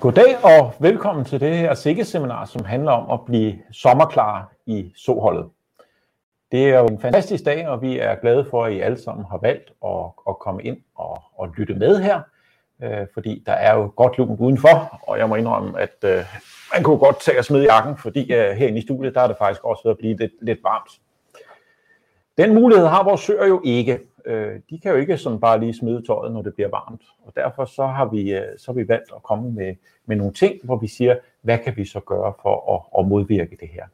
Goddag og velkommen til det her sikkeseminar, som handler om at blive sommerklar i soholdet. Det er jo en fantastisk dag, og vi er glade for, at I alle sammen har valgt at, at komme ind og, og lytte med her. Øh, fordi der er jo godt lunt udenfor, og jeg må indrømme, at øh, man kunne godt tage og smide jakken, fordi øh, herinde i studiet, der er det faktisk også ved at blive lidt, lidt varmt. Den mulighed har vores søer jo ikke. Øh, de kan jo ikke sådan bare lige smide tøjet, når det bliver varmt. Og derfor så har vi, øh, så har vi valgt at komme med, med nogle ting, hvor vi siger, hvad kan vi så gøre for at, at modvirke det her.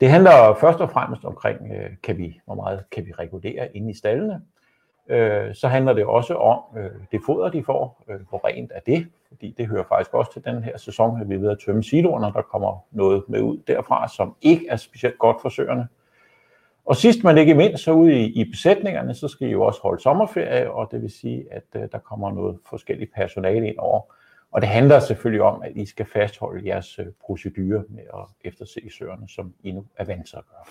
Det handler først og fremmest omkring, øh, kan vi, hvor meget kan vi regulere inde i stallene. Øh, så handler det også om øh, det foder, de får. Øh, hvor rent er det? Fordi det hører faktisk også til den her sæson, at vi er ved at tømme siloerne, der kommer noget med ud derfra, som ikke er specielt godt for søerne. Og sidst men ikke mindst, så ude i, i besætningerne, så skal I jo også holde sommerferie, og det vil sige, at øh, der kommer noget forskelligt personale ind over. Og det handler selvfølgelig om, at I skal fastholde jeres øh, procedure med at efterse søerne, som I nu er vant til at gøre.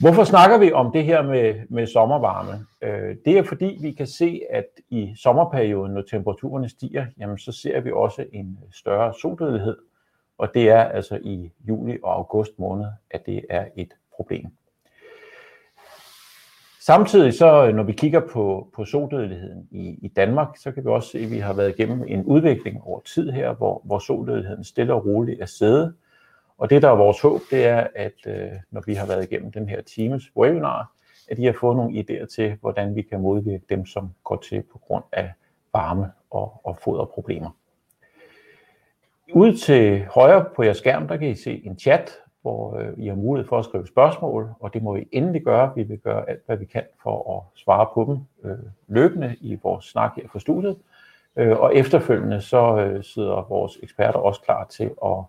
Hvorfor snakker vi om det her med, med sommervarme? Øh, det er fordi, vi kan se, at i sommerperioden, når temperaturerne stiger, jamen, så ser vi også en større soldødelighed. Og det er altså i juli og august måned, at det er et problem. Samtidig så, øh, når vi kigger på, på soldødeligheden i, i Danmark, så kan vi også se, at vi har været igennem en udvikling over tid her, hvor, hvor soldødeligheden stille og roligt er stedet. Og det, der er vores håb, det er, at øh, når vi har været igennem den her times webinar, at I har fået nogle idéer til, hvordan vi kan modvirke dem, som går til på grund af varme og, og foderproblemer. Ude til højre på jeres skærm, der kan I se en chat, hvor øh, I har mulighed for at skrive spørgsmål, og det må I endelig gøre. Vi vil gøre alt, hvad vi kan for at svare på dem øh, løbende i vores snak her for studiet. Øh, og efterfølgende så øh, sidder vores eksperter også klar til at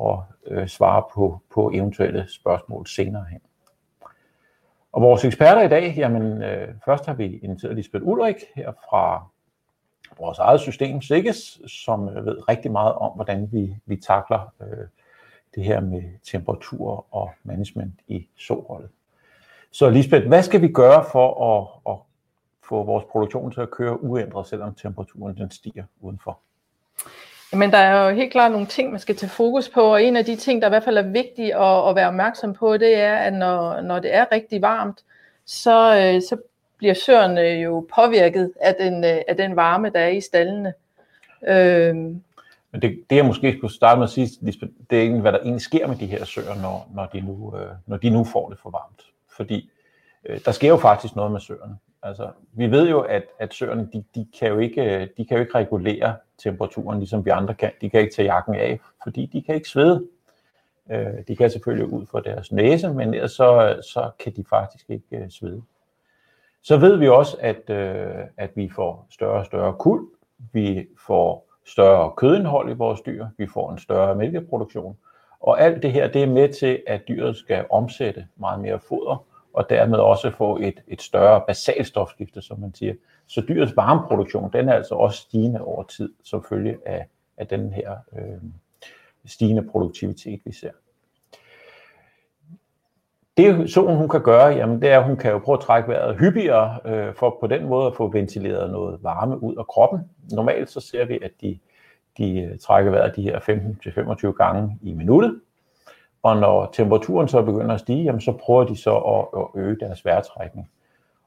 at øh, svare på, på eventuelle spørgsmål senere hen. Og vores eksperter i dag, jamen øh, først har vi inviteret Lisbeth Ulrik her fra vores eget system, SIGGES, som ved rigtig meget om, hvordan vi, vi takler øh, det her med temperatur og management i såholdet. Så Lisbeth, hvad skal vi gøre for at, at få vores produktion til at køre uændret, selvom temperaturen den stiger udenfor? Men der er jo helt klart nogle ting, man skal tage fokus på, og en af de ting, der i hvert fald er vigtigt at, at være opmærksom på, det er, at når, når det er rigtig varmt, så, øh, så bliver søerne jo påvirket af den, øh, af den varme, der er i stallene. Øhm. Men det, det jeg måske skulle starte med at sige, det er egentlig, hvad der egentlig sker med de her søer, når, når, de, nu, øh, når de nu får det for varmt. Fordi øh, der sker jo faktisk noget med søerne. Altså, vi ved jo, at, at søerne, de, de, kan jo ikke, øh, de kan jo ikke regulere temperaturen, ligesom vi andre kan. De kan ikke tage jakken af, fordi de kan ikke svede. Øh, de kan selvfølgelig ud fra deres næse, men ellers så, så kan de faktisk ikke øh, svede. Så ved vi også, at, øh, at vi får større og større kul, vi får større kødindhold i vores dyr, vi får en større mælkeproduktion, og alt det her, det er med til, at dyret skal omsætte meget mere foder, og dermed også få et, et større basalstofskifte, som man siger. Så dyrets varmeproduktion, den er altså også stigende over tid, som følge af, af den her øh, stigende produktivitet, vi ser. Det solen hun kan gøre, jamen det er, at hun kan jo prøve at trække vejret hyppigere, øh, for på den måde at få ventileret noget varme ud af kroppen. Normalt så ser vi, at de, de øh, trækker vejret de her 15-25 gange i minuttet. Og når temperaturen så begynder at stige, jamen så prøver de så at, at øge deres vejrtrækning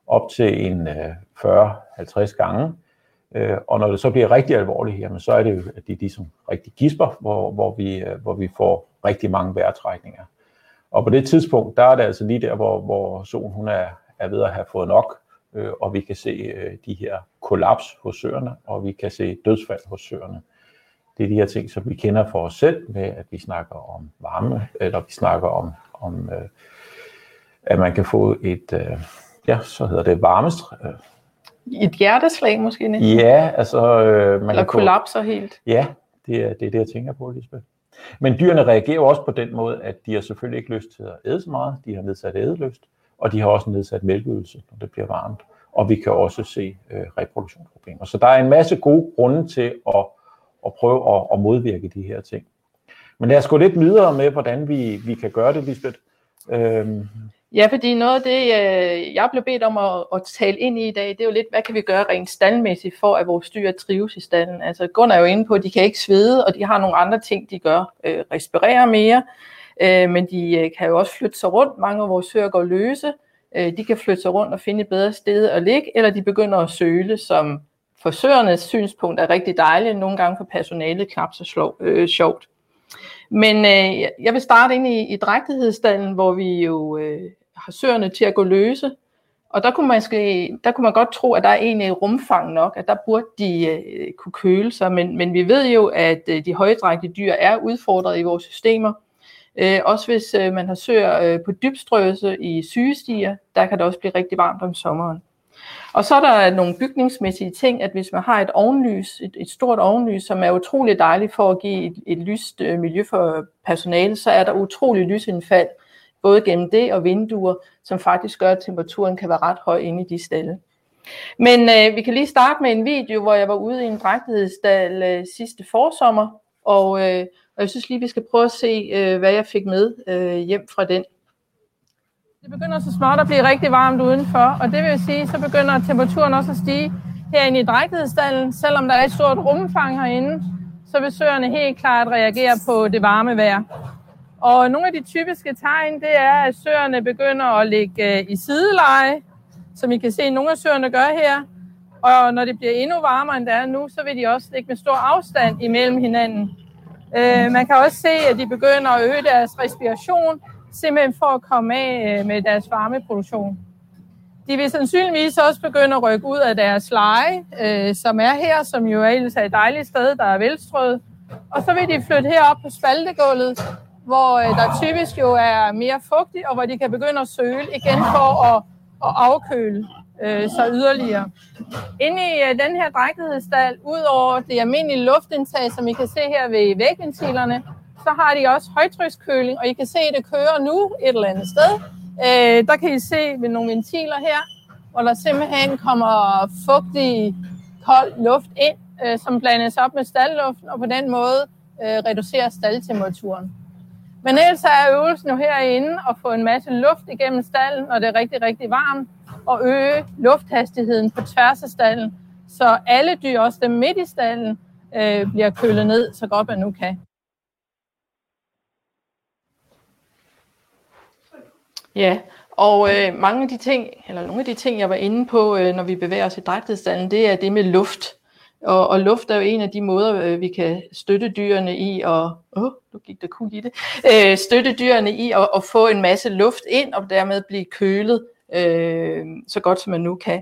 op til en øh, 40-50 gange. Øh, og når det så bliver rigtig alvorligt, jamen, så er det jo, at de ligesom rigtig gisper, hvor, hvor, vi, øh, hvor vi får rigtig mange vejrtrækninger. Og på det tidspunkt, der er det altså lige der, hvor, hvor solen hun er, er ved at have fået nok, øh, og vi kan se øh, de her kollaps hos søerne, og vi kan se dødsfald hos søerne. Det er de her ting, som vi kender for os selv, med at vi snakker om varme, eller vi snakker om, om øh, at man kan få et, øh, ja, så hedder det varmest. Øh. Et hjerteslag måske næsten? Ja, altså... Øh, man Eller kollapser helt? Ja, det er, det er det, jeg tænker på, Lisbeth. Men dyrene reagerer også på den måde, at de har selvfølgelig ikke lyst til at æde så meget. De har nedsat ædelyst, og de har også nedsat mælkeydelse, når det bliver varmt. Og vi kan også se øh, reproduktionsproblemer. Så der er en masse gode grunde til at, at prøve at, at modvirke de her ting. Men lad os gå lidt videre med, hvordan vi, vi kan gøre det, Lisbeth. Øhm, Ja, fordi noget af det, øh, jeg blev bedt om at, at tale ind i i dag, det er jo lidt, hvad kan vi gøre rent standmæssigt for, at vores dyr trives i stallen. Altså Gunnar er jo inde på, at de kan ikke svede, og de har nogle andre ting, de gør. Øh, respirerer mere, øh, men de øh, kan jo også flytte sig rundt. Mange af vores søer går løse. Øh, de kan flytte sig rundt og finde et bedre sted at ligge, eller de begynder at søle, som for søernes synspunkt er rigtig dejligt, nogle gange for personalet knap så slå, øh, sjovt. Men øh, jeg vil starte ind i, i drægtighedsstallen, hvor vi jo øh, har søerne til at gå løse. Og der kunne, man måske, der kunne man godt tro, at der er egentlig øh, rumfang nok, at der burde de øh, kunne køle sig. Men, men vi ved jo, at øh, de højdrægte dyr er udfordret i vores systemer. Øh, også hvis øh, man har søer øh, på dybstrøse i sygestiger, der kan det også blive rigtig varmt om sommeren. Og så er der nogle bygningsmæssige ting, at hvis man har et ovenlys, et, et stort ovenlys, som er utrolig dejligt for at give et, et lyst øh, miljø for personale, så er der utrolig lysindfald, både gennem det og vinduer, som faktisk gør, at temperaturen kan være ret høj inde i de stalle. Men øh, vi kan lige starte med en video, hvor jeg var ude i en drægtighedsstal øh, sidste forsommer, og, øh, og jeg synes lige, vi skal prøve at se, øh, hvad jeg fik med øh, hjem fra den. Det begynder så småt at blive rigtig varmt udenfor, og det vil sige, så begynder temperaturen også at stige herinde i drægtighedsstallen. Selvom der er et stort rumfang herinde, så vil søerne helt klart reagere på det varme vejr. Og nogle af de typiske tegn, det er, at søerne begynder at ligge øh, i sideleje, som I kan se, nogle af søerne gør her. Og når det bliver endnu varmere, end det er nu, så vil de også ligge med stor afstand imellem hinanden. Øh, man kan også se, at de begynder at øge deres respiration, simpelthen for at komme af øh, med deres varmeproduktion. De vil sandsynligvis også begynde at rykke ud af deres leje, øh, som er her, som jo er et dejligt sted, der er velstrøget. Og så vil de flytte herop på spaltegulvet, hvor øh, der typisk jo er mere fugtigt, og hvor de kan begynde at søle igen for at, at afkøle øh, så yderligere. Inde i øh, den her drægtighedsstal, ud over det almindelige luftindtag, som I kan se her ved vægventilerne, så har de også højtrykskøling, og I kan se, at det kører nu et eller andet sted. Øh, der kan I se ved nogle ventiler her, hvor der simpelthen kommer fugtig, kold luft ind, øh, som blandes op med staldluften, og på den måde øh, reducerer staldtemperaturen. Men ellers er øvelsen jo herinde at få en masse luft igennem stallen, når det er rigtig, rigtig varmt, og øge lufthastigheden på tværs af stallen, så alle dyr, også dem midt i stallen, øh, bliver kølet ned så godt man nu kan. Ja, og øh, mange af de ting, eller nogle af de ting, jeg var inde på, øh, når vi bevæger os i drægtighedsstallen, det er det med luft. Og, og luft er jo en af de måder, øh, vi kan støtte dyrene i, og åh, nu gik der kul i det, øh, støtte dyrene i at, at få en masse luft ind, og dermed blive kølet øh, så godt som man nu kan.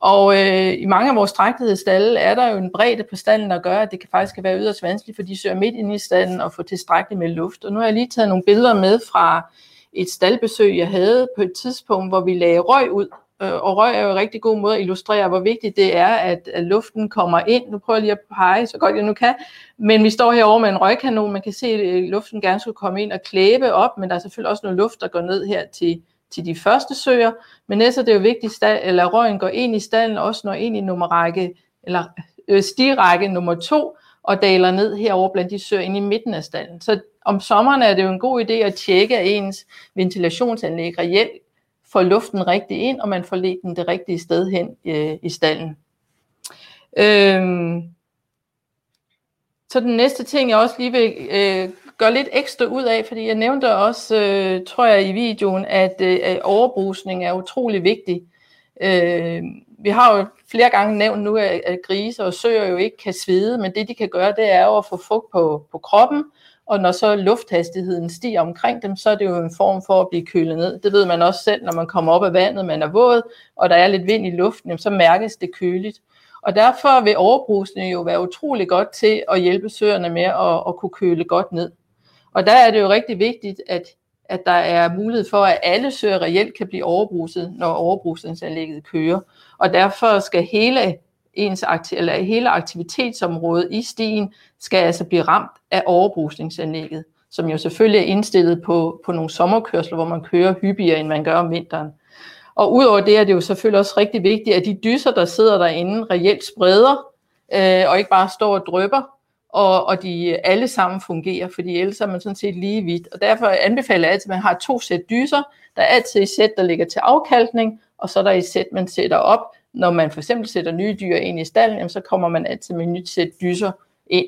Og øh, i mange af vores stræktighedsstalle er der jo en bredde på stallen, der gør, at det kan faktisk kan være yderst vanskeligt for de søger midt ind i stallen og få tilstrækkeligt med luft. Og nu har jeg lige taget nogle billeder med fra et staldbesøg, jeg havde på et tidspunkt, hvor vi lagde røg ud. Øh, og røg er jo en rigtig god måde at illustrere, hvor vigtigt det er, at, luften kommer ind. Nu prøver jeg lige at pege, så godt jeg nu kan. Men vi står herovre med en røgkanon. Man kan se, at øh, luften gerne skulle komme ind og klæbe op, men der er selvfølgelig også noget luft, der går ned her til, til de første søer. Men ellers er det jo vigtigt, at eller røgen går ind i stallen, også når ind i nummerrække, eller øh, stirække nummer to, og daler ned herover blandt de søer ind i midten af stallen. Så om sommeren er det jo en god idé at tjekke, at ens ventilationsanlæg reelt får luften rigtig ind, og man får ledt den det rigtige sted hen øh, i stallen. Øhm, så den næste ting, jeg også lige vil øh, gøre lidt ekstra ud af, fordi jeg nævnte også, øh, tror jeg i videoen, at øh, overbrusning er utrolig vigtig. Øh, vi har jo flere gange nævnt nu, at, at grise og søer jo ikke kan svede, men det de kan gøre, det er jo at få fugt på, på kroppen, og når så lufthastigheden stiger omkring dem, så er det jo en form for at blive kølet ned. Det ved man også selv, når man kommer op af vandet, man er våd, og der er lidt vind i luften, så mærkes det køligt. Og derfor vil overbrusene jo være utrolig godt til at hjælpe søerne med at, at kunne køle godt ned. Og der er det jo rigtig vigtigt, at, at der er mulighed for, at alle søer reelt kan blive overbruset, når overbrusningsanlægget kører. Og derfor skal hele ens aktiv- eller hele aktivitetsområdet i stien skal altså blive ramt af overbrusningsanlægget, som jo selvfølgelig er indstillet på, på nogle sommerkørsler, hvor man kører hyppigere, end man gør om vinteren. Og udover det er det jo selvfølgelig også rigtig vigtigt, at de dyser, der sidder derinde, reelt spreder, øh, og ikke bare står og drøber. og, og de alle sammen fungerer, fordi ellers er man sådan set lige vidt. Og derfor anbefaler jeg altid, at man har to sæt dyser. Der er altid et sæt, der ligger til afkalkning, og så er der et sæt, man sætter op. Når man for eksempel sætter nye dyr ind i stallen, så kommer man altid med et nyt sæt dyser ind.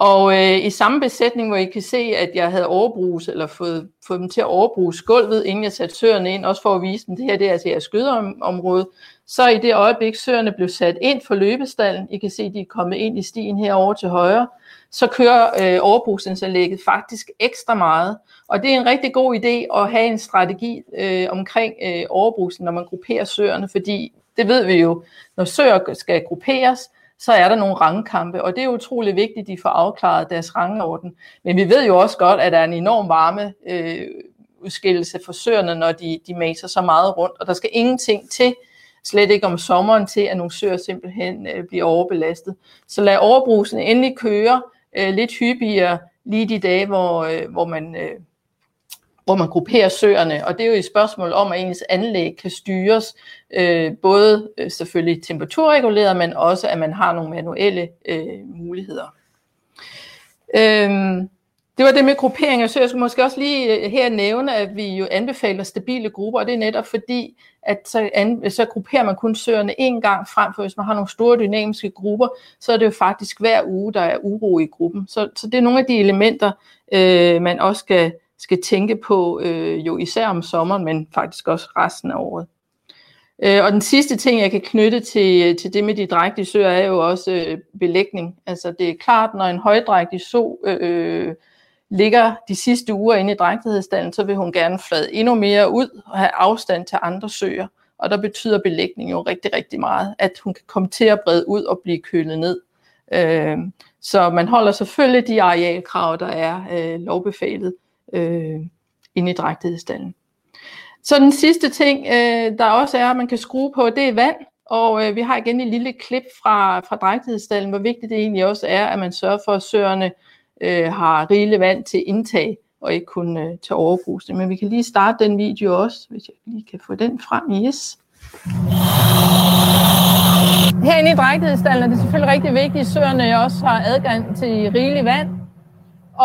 Og øh, i samme besætning, hvor I kan se, at jeg havde overbrugs, eller fået, fået dem til at overbruge gulvet, inden jeg satte søerne ind, også for at vise dem, det her det er altså jeres skydeområde, så i det øjeblik, søerne blev sat ind for løbestallen, I kan se, at de er kommet ind i stien herover til højre, så kører øh, overbrugsanlægget faktisk ekstra meget. Og det er en rigtig god idé at have en strategi øh, omkring øh, overbrugsen, når man grupperer søerne, fordi det ved vi jo, når søer skal grupperes, så er der nogle rangkampe, og det er utrolig vigtigt, at de får afklaret deres rangorden. Men vi ved jo også godt, at der er en enorm varme øh, udskillelse for søerne, når de, de maser så meget rundt, og der skal ingenting til, slet ikke om sommeren, til at nogle søer simpelthen øh, bliver overbelastet. Så lad overbrusen endelig køre øh, lidt hyppigere lige de dage, hvor, øh, hvor man... Øh, hvor man grupperer søerne, og det er jo et spørgsmål om, at ens anlæg kan styres, øh, både øh, selvfølgelig temperaturreguleret, men også at man har nogle manuelle øh, muligheder. Øhm, det var det med gruppering så jeg skulle måske også lige øh, her nævne, at vi jo anbefaler stabile grupper, og det er netop fordi, at så, an, så grupperer man kun søerne en gang frem, for hvis man har nogle store dynamiske grupper, så er det jo faktisk hver uge, der er uro i gruppen. Så, så det er nogle af de elementer, øh, man også skal, skal tænke på, øh, jo især om sommeren, men faktisk også resten af året. Øh, og den sidste ting, jeg kan knytte til, til det med de drægtige søer, er jo også øh, belægning. Altså det er klart, når en højdrægtig so øh, øh, ligger de sidste uger inde i drægtighedsstallen, så vil hun gerne flade endnu mere ud og have afstand til andre søer. Og der betyder belægning jo rigtig, rigtig meget, at hun kan komme til at brede ud og blive kølet ned. Øh, så man holder selvfølgelig de arealkrav, der er øh, lovbefalet øh, inde i drægtighedsstallen. Så den sidste ting, øh, der også er, at man kan skrue på, det er vand. Og øh, vi har igen et lille klip fra, fra drægtighedsstallen, hvor vigtigt det egentlig også er, at man sørger for, at søerne øh, har rigeligt vand til indtag, og ikke kun øh, til overbrusning. Men vi kan lige starte den video også, hvis jeg lige kan få den frem. Yes. Herinde i drægtighedsstallen er det selvfølgelig rigtig vigtigt, at søerne også har adgang til rigeligt vand.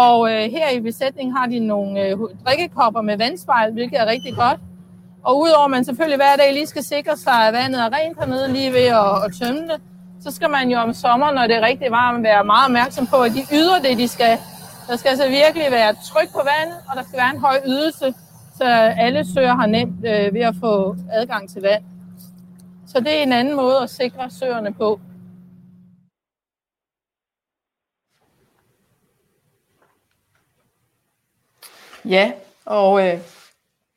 Og øh, her i besætningen har de nogle øh, drikkekopper med vandspejl, hvilket er rigtig godt. Og udover at man selvfølgelig hver dag lige skal sikre sig, at vandet er rent hernede lige ved at, at tømme det, så skal man jo om sommeren, når det er rigtig varmt, være meget opmærksom på, at de yder det, de skal. Der skal altså virkelig være tryk på vandet, og der skal være en høj ydelse, så alle søer har nemt øh, ved at få adgang til vand. Så det er en anden måde at sikre søerne på. Ja, og øh,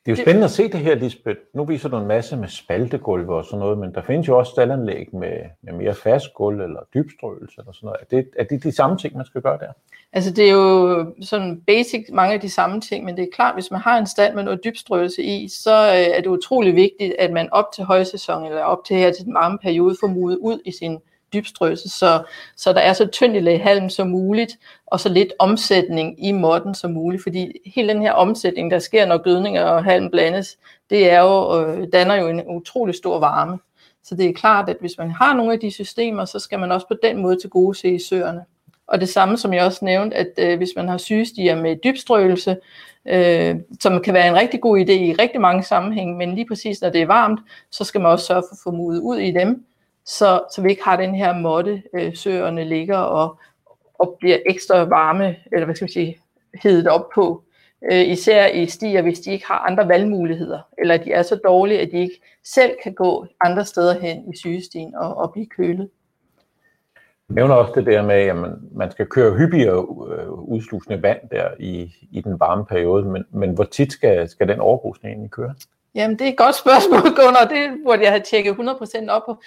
det er jo spændende at se det her, Lisbeth. Nu viser du en masse med spaltegulve og sådan noget, men der findes jo også staldanlæg med, med mere fast gulv eller dybstrøelse eller sådan noget. Er det, er det de samme ting, man skal gøre der? Altså det er jo sådan basic mange af de samme ting, men det er klart, hvis man har en stald med noget dybstrøelse i, så øh, er det utrolig vigtigt, at man op til højsæson eller op til her til den varme periode får mudet ud i sin dybstrøelse, så, så der er så tyndt i halm som muligt, og så lidt omsætning i modden som muligt, fordi hele den her omsætning, der sker, når gødning og halm blandes, det er jo, øh, danner jo en utrolig stor varme. Så det er klart, at hvis man har nogle af de systemer, så skal man også på den måde til gode se i søerne. Og det samme, som jeg også nævnte, at øh, hvis man har sygestiger med dybstrøelse, øh, som kan være en rigtig god idé i rigtig mange sammenhænge, men lige præcis når det er varmt, så skal man også sørge for at få mudet ud i dem, så, så vi ikke har den her måtte, øh, søerne ligger og, og bliver ekstra varme, eller hvad skal man sige, hedet op på. Øh, især i stier, hvis de ikke har andre valgmuligheder, eller de er så dårlige, at de ikke selv kan gå andre steder hen i sygestien og, og blive kølet. Du nævner også det der med, at man, man skal køre hyppigere øh, udslusende vand der i, i den varme periode, men, men hvor tit skal, skal den overbrusning egentlig køre? Jamen, det er et godt spørgsmål, Gunnar. Det burde jeg have tjekket 100% op på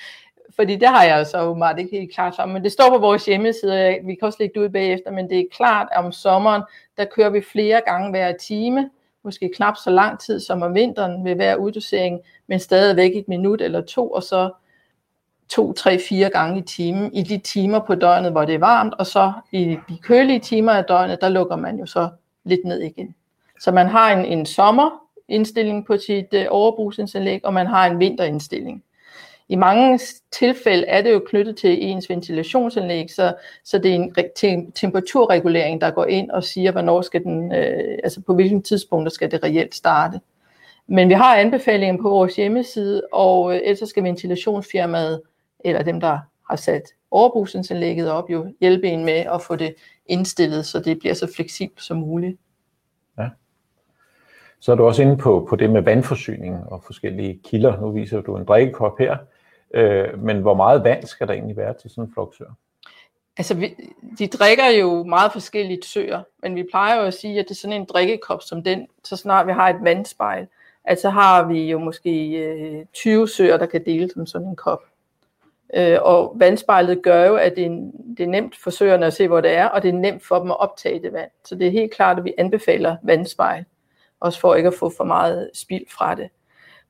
fordi det har jeg så åbenbart ikke helt klart for. men det står på vores hjemmeside, vi kan også lægge det ud bagefter, men det er klart, at om sommeren, der kører vi flere gange hver time, måske knap så lang tid som om vinteren ved hver uddosering, men stadigvæk et minut eller to, og så to, tre, fire gange i timen, i de timer på døgnet, hvor det er varmt, og så i de kølige timer af døgnet, der lukker man jo så lidt ned igen. Så man har en, en sommerindstilling på sit øh, overbrugsindstilling, og man har en vinterindstilling i mange tilfælde er det jo knyttet til ens ventilationsanlæg, så, så det er en te- temperaturregulering, der går ind og siger, hvornår skal den, øh, altså på hvilken tidspunkt skal det reelt starte. Men vi har anbefalingen på vores hjemmeside, og øh, ellers skal ventilationsfirmaet, eller dem, der har sat overbrugsanlægget op, jo hjælpe en med at få det indstillet, så det bliver så fleksibelt som muligt. Ja. Så er du også inde på, på det med vandforsyning og forskellige kilder. Nu viser du en drikkekop her. Øh, men hvor meget vand skal der egentlig være til sådan en flok søer? Altså, vi, de drikker jo meget forskellige søer, men vi plejer jo at sige, at det er sådan en drikkekop som den, så snart vi har et vandspejl, altså har vi jo måske øh, 20 søer, der kan dele som sådan en kop. Øh, og vandspejlet gør jo, at det er, det er nemt for søerne at se, hvor det er, og det er nemt for dem at optage det vand. Så det er helt klart, at vi anbefaler vandspejl, også for ikke at få for meget spild fra det.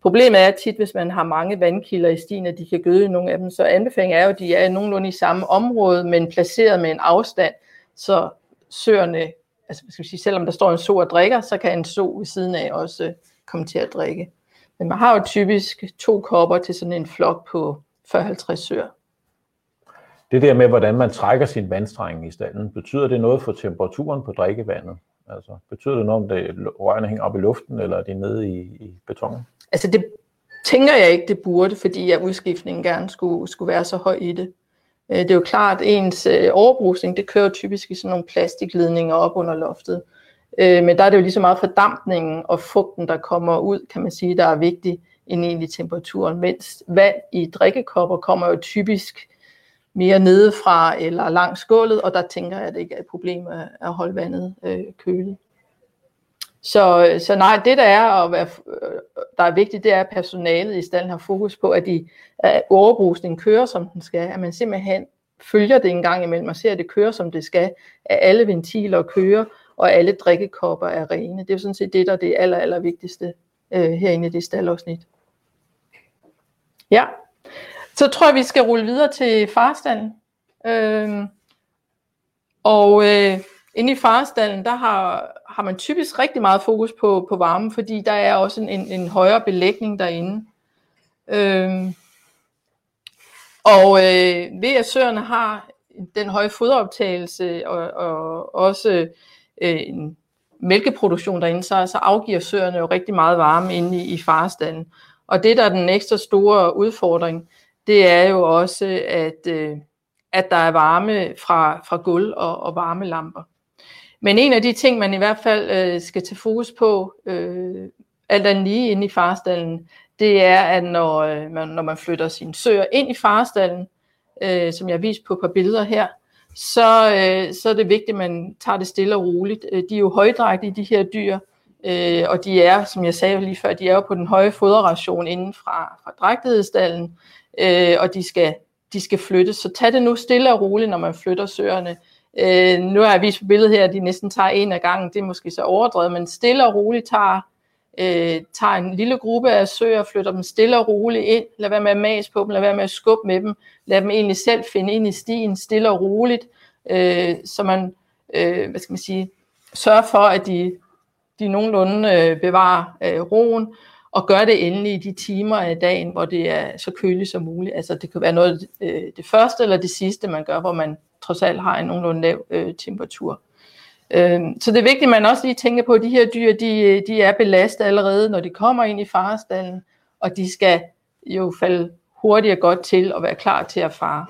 Problemet er tit, hvis man har mange vandkilder i stien, at de kan gøde nogle af dem. Så anbefalingen er jo, at de er nogenlunde i samme område, men placeret med en afstand, så søerne, altså skal vi sige, selvom der står en so og drikker, så kan en so ved siden af også øh, komme til at drikke. Men man har jo typisk to kopper til sådan en flok på 40-50 søer. Det der med, hvordan man trækker sin vandstreng i stallen, betyder det noget for temperaturen på drikkevandet? Altså, betyder det noget, om det rørene hænger op i luften, eller er de nede i, i betonen? Altså det tænker jeg ikke, det burde, fordi at udskiftningen gerne skulle, skulle være så høj i det. Øh, det er jo klart, at ens øh, overbrusning, det kører typisk i sådan nogle plastikledninger op under loftet. Øh, men der er det jo lige så meget fordampningen og fugten, der kommer ud, kan man sige, der er vigtig end egentlig temperaturen. Mens vand i drikkekopper kommer jo typisk mere nedefra eller langs gulvet, og der tænker jeg, at det ikke er et problem at holde vandet øh, køligt. Så, så nej, det der er, at være, øh, der er vigtigt, det er, at personalet i stallen har fokus på, at, de, at overbrusningen kører, som den skal. At man simpelthen følger det en gang imellem og ser, at det kører, som det skal. At alle ventiler kører, og alle drikkekopper er rene. Det er jo sådan set det, der er det aller, aller vigtigste øh, herinde i det staldafsnit. Ja, så tror jeg, vi skal rulle videre til farstanden. Øhm, og øh, inde i farstanden, der har, har man typisk rigtig meget fokus på, på varme, fordi der er også en, en, en højere belægning derinde. Øhm, og øh, ved at søerne har den høje foderoptagelse og, og også øh, en mælkeproduktion derinde, så, så afgiver søerne jo rigtig meget varme inde i, i farestallen. Og det, der er den ekstra store udfordring, det er jo også, at, øh, at der er varme fra, fra gulv og, og varmelamper. Men en af de ting, man i hvert fald øh, skal tage fokus på, øh, alt andet lige inde i farestallen, det er, at når, øh, man, når man flytter sine søer ind i farestallen, øh, som jeg har vist på et par billeder her, så, øh, så er det vigtigt, at man tager det stille og roligt. Øh, de er jo højdrægtige, de her dyr, øh, og de er, som jeg sagde lige før, de er jo på den høje foderration inden fra, fra drægtighedsstallen, øh, og de skal, de skal flyttes. Så tag det nu stille og roligt, når man flytter søerne. Øh, nu har jeg vist på billedet her, at de næsten tager en af gangen. Det er måske så overdrevet, men stille og roligt tager, øh, tager en lille gruppe af søer, flytter dem stille og roligt ind. Lad være med at mas på dem, lad være med at skubbe med dem. Lad dem egentlig selv finde ind i stien stille og roligt, øh, så man, øh, hvad skal man sige, sørger for, at de, de nogenlunde øh, bevarer øh, roen, og gør det endelig i de timer af dagen, hvor det er så køligt som muligt. Altså det kan være noget øh, det første eller det sidste, man gør, hvor man trods alt har en nogenlunde lav øh, temperatur. Øh, så det er vigtigt, at man også lige tænker på, at de her dyr, de, de er belastet allerede, når de kommer ind i farestallen, og de skal jo falde hurtigt og godt til og være klar til at fare.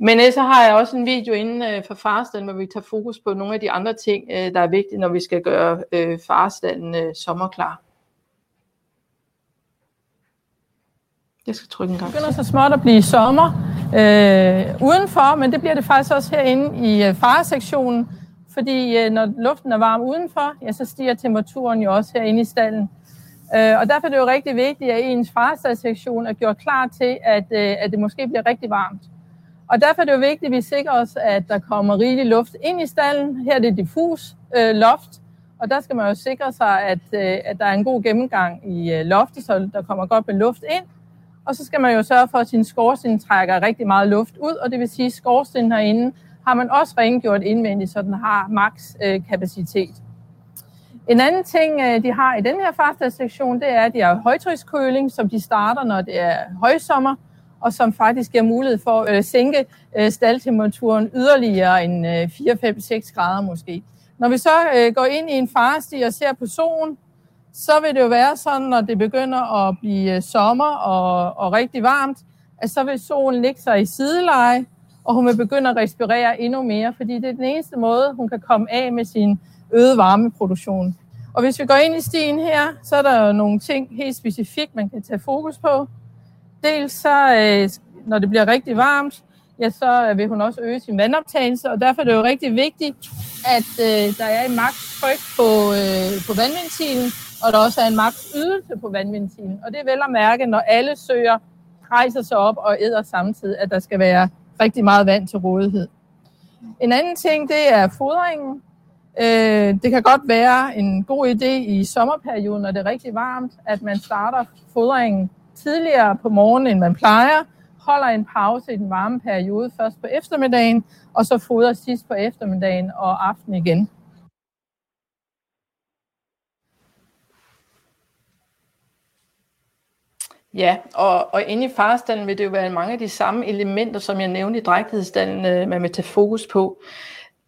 Men så har jeg også en video inden øh, for farestallen, hvor vi tager fokus på nogle af de andre ting, øh, der er vigtige, når vi skal gøre øh, farestallen sommerklar. Jeg skal trykke en gang. Det begynder så småt at blive sommer øh, udenfor, men det bliver det faktisk også herinde i øh, faresektionen, fordi øh, når luften er varm udenfor, ja, så stiger temperaturen jo også herinde i stallen. Øh, og derfor er det jo rigtig vigtigt, at ens farestaldsektion er gjort klar til, at, øh, at det måske bliver rigtig varmt. Og derfor er det jo vigtigt, at vi sikrer os, at der kommer rigelig luft ind i stallen. Her er det diffus øh, loft, og der skal man jo sikre sig, at, øh, at der er en god gennemgang i øh, loftet, så der kommer godt med luft ind. Og så skal man jo sørge for, at sin skorsten trækker rigtig meget luft ud, og det vil sige, at skorstenen herinde har man også rengjort indvendigt, så den har maks øh, kapacitet. En anden ting, øh, de har i den her fartstadssektion, det er, at de har højtrykskøling, som de starter, når det er højsommer, og som faktisk giver mulighed for at sænke øh, staldtemperaturen yderligere end 4-5-6 grader måske. Når vi så går ind i en faresti og ser på solen, så vil det jo være sådan, når det begynder at blive øh, sommer og, og rigtig varmt, at så vil solen ligge sig i sideleje, og hun vil begynde at respirere endnu mere, fordi det er den eneste måde, hun kan komme af med sin øget varmeproduktion. Og hvis vi går ind i stien her, så er der jo nogle ting helt specifikt, man kan tage fokus på. Dels så, øh, når det bliver rigtig varmt, ja, så vil hun også øge sin vandoptagelse, og derfor er det jo rigtig vigtigt, at øh, der er en maks tryk på, øh, på vandventilen, og der også er en maks ydelse på vandventilen. Og det er vel at mærke, når alle søger rejser sig op og æder samtidig, at der skal være rigtig meget vand til rådighed. En anden ting, det er fodringen. Øh, det kan godt være en god idé i sommerperioden, når det er rigtig varmt, at man starter fodringen tidligere på morgenen, end man plejer, holder en pause i den varme periode først på eftermiddagen, og så fodrer sidst på eftermiddagen og aften igen. Ja, og, og inde i farestallen vil det jo være mange af de samme elementer, som jeg nævnte i drægtighedsstallen, øh, man vil tage fokus på.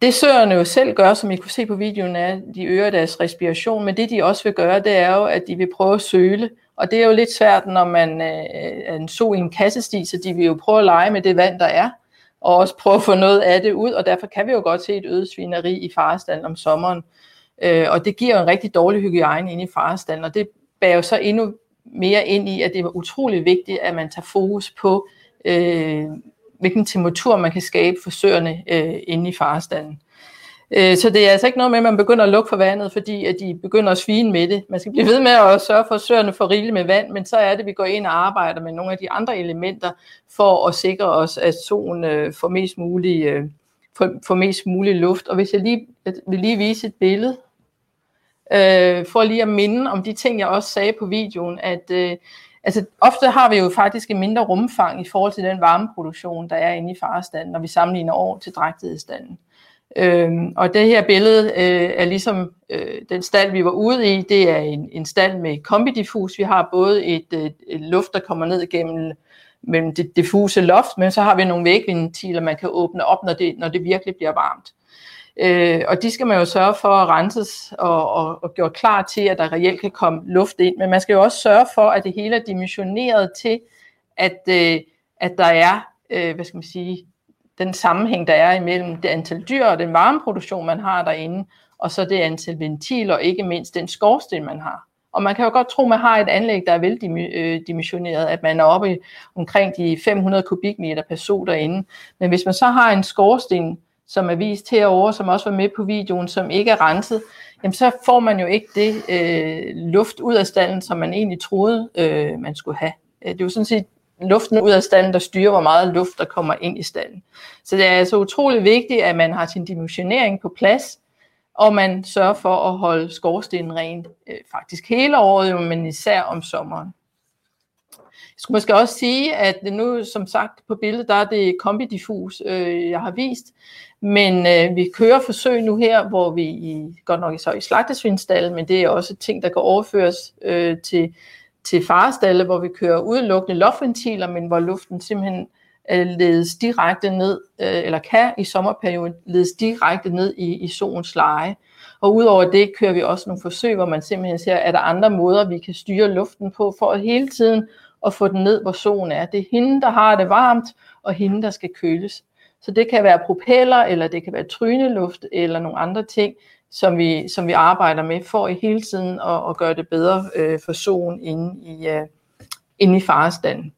Det søerne jo selv gør, som I kunne se på videoen, er, at de øger deres respiration, men det de også vil gøre, det er jo, at de vil prøve at søle. Og det er jo lidt svært, når man øh, er en so i en kassesti, så de vil jo prøve at lege med det vand, der er, og også prøve at få noget af det ud, og derfor kan vi jo godt se et øget svineri i farestallen om sommeren. Øh, og det giver jo en rigtig dårlig hygiejne inde i farestallen, og det bærer jo så endnu mere ind i, at det er utrolig vigtigt, at man tager fokus på, øh, hvilken temperatur man kan skabe for søerne øh, inde i farestanden. Øh, så det er altså ikke noget med, at man begynder at lukke for vandet, fordi at de begynder at svine med det. Man skal blive ved med at sørge for, at søerne får rigeligt med vand, men så er det, at vi går ind og arbejder med nogle af de andre elementer, for at sikre os, at solen øh, får mest mulig, øh, for, for mest mulig luft. Og hvis jeg lige jeg vil lige vise et billede, øh, for lige at minde om de ting, jeg også sagde på videoen, at øh, altså, ofte har vi jo faktisk en mindre rumfang i forhold til den varmeproduktion, der er inde i farestanden, når vi sammenligner år til drægtighedsstanden. Øhm, og det her billede øh, er ligesom øh, den stald, vi var ude i. Det er en, en stald med kombidiffus. Vi har både et, et, et luft, der kommer ned gennem mellem det diffuse loft, men så har vi nogle vægventiler, man kan åbne op, når det, når det virkelig bliver varmt. Øh, og de skal man jo sørge for at renses og, og, og gøre klar til, at der reelt kan komme luft ind. Men man skal jo også sørge for, at det hele er dimensioneret til, at, øh, at der er, øh, hvad skal man sige, den sammenhæng, der er imellem det antal dyr og den varmeproduktion, man har derinde, og så det antal ventiler, og ikke mindst den skorsten, man har. Og man kan jo godt tro, at man har et anlæg, der er veldimensioneret, øh, at man er oppe omkring de 500 kubikmeter per sol derinde. Men hvis man så har en skorsten, som er vist herover, som også var med på videoen, som ikke er renset, jamen så får man jo ikke det øh, luft ud af stallen, som man egentlig troede, øh, man skulle have. Øh, det er jo sådan set luften ud af stallen, der styrer, hvor meget luft, der kommer ind i stallen. Så det er altså utrolig vigtigt, at man har sin dimensionering på plads, og man sørger for at holde skorstenen rent øh, faktisk hele året, men især om sommeren. Jeg skulle måske også sige, at nu som sagt på billedet, der er det kombidiffus, øh, jeg har vist, men øh, vi kører forsøg nu her, hvor vi i, godt nok så i slagtesvindstallen, men det er også ting, der kan overføres øh, til, til farestalle, hvor vi kører udelukkende loftventiler, men hvor luften simpelthen øh, ledes direkte ned, øh, eller kan i sommerperioden ledes direkte ned i, i solens leje. Og udover det kører vi også nogle forsøg, hvor man simpelthen ser, at der andre måder, vi kan styre luften på, for at hele tiden og få den ned, hvor solen er. Det er hende, der har det varmt, og hende, der skal køles. Så det kan være propeller, eller det kan være tryneluft, eller nogle andre ting, som vi, som vi arbejder med, for i hele tiden at, at gøre det bedre øh, for solen inde i, øh, inde i farestanden.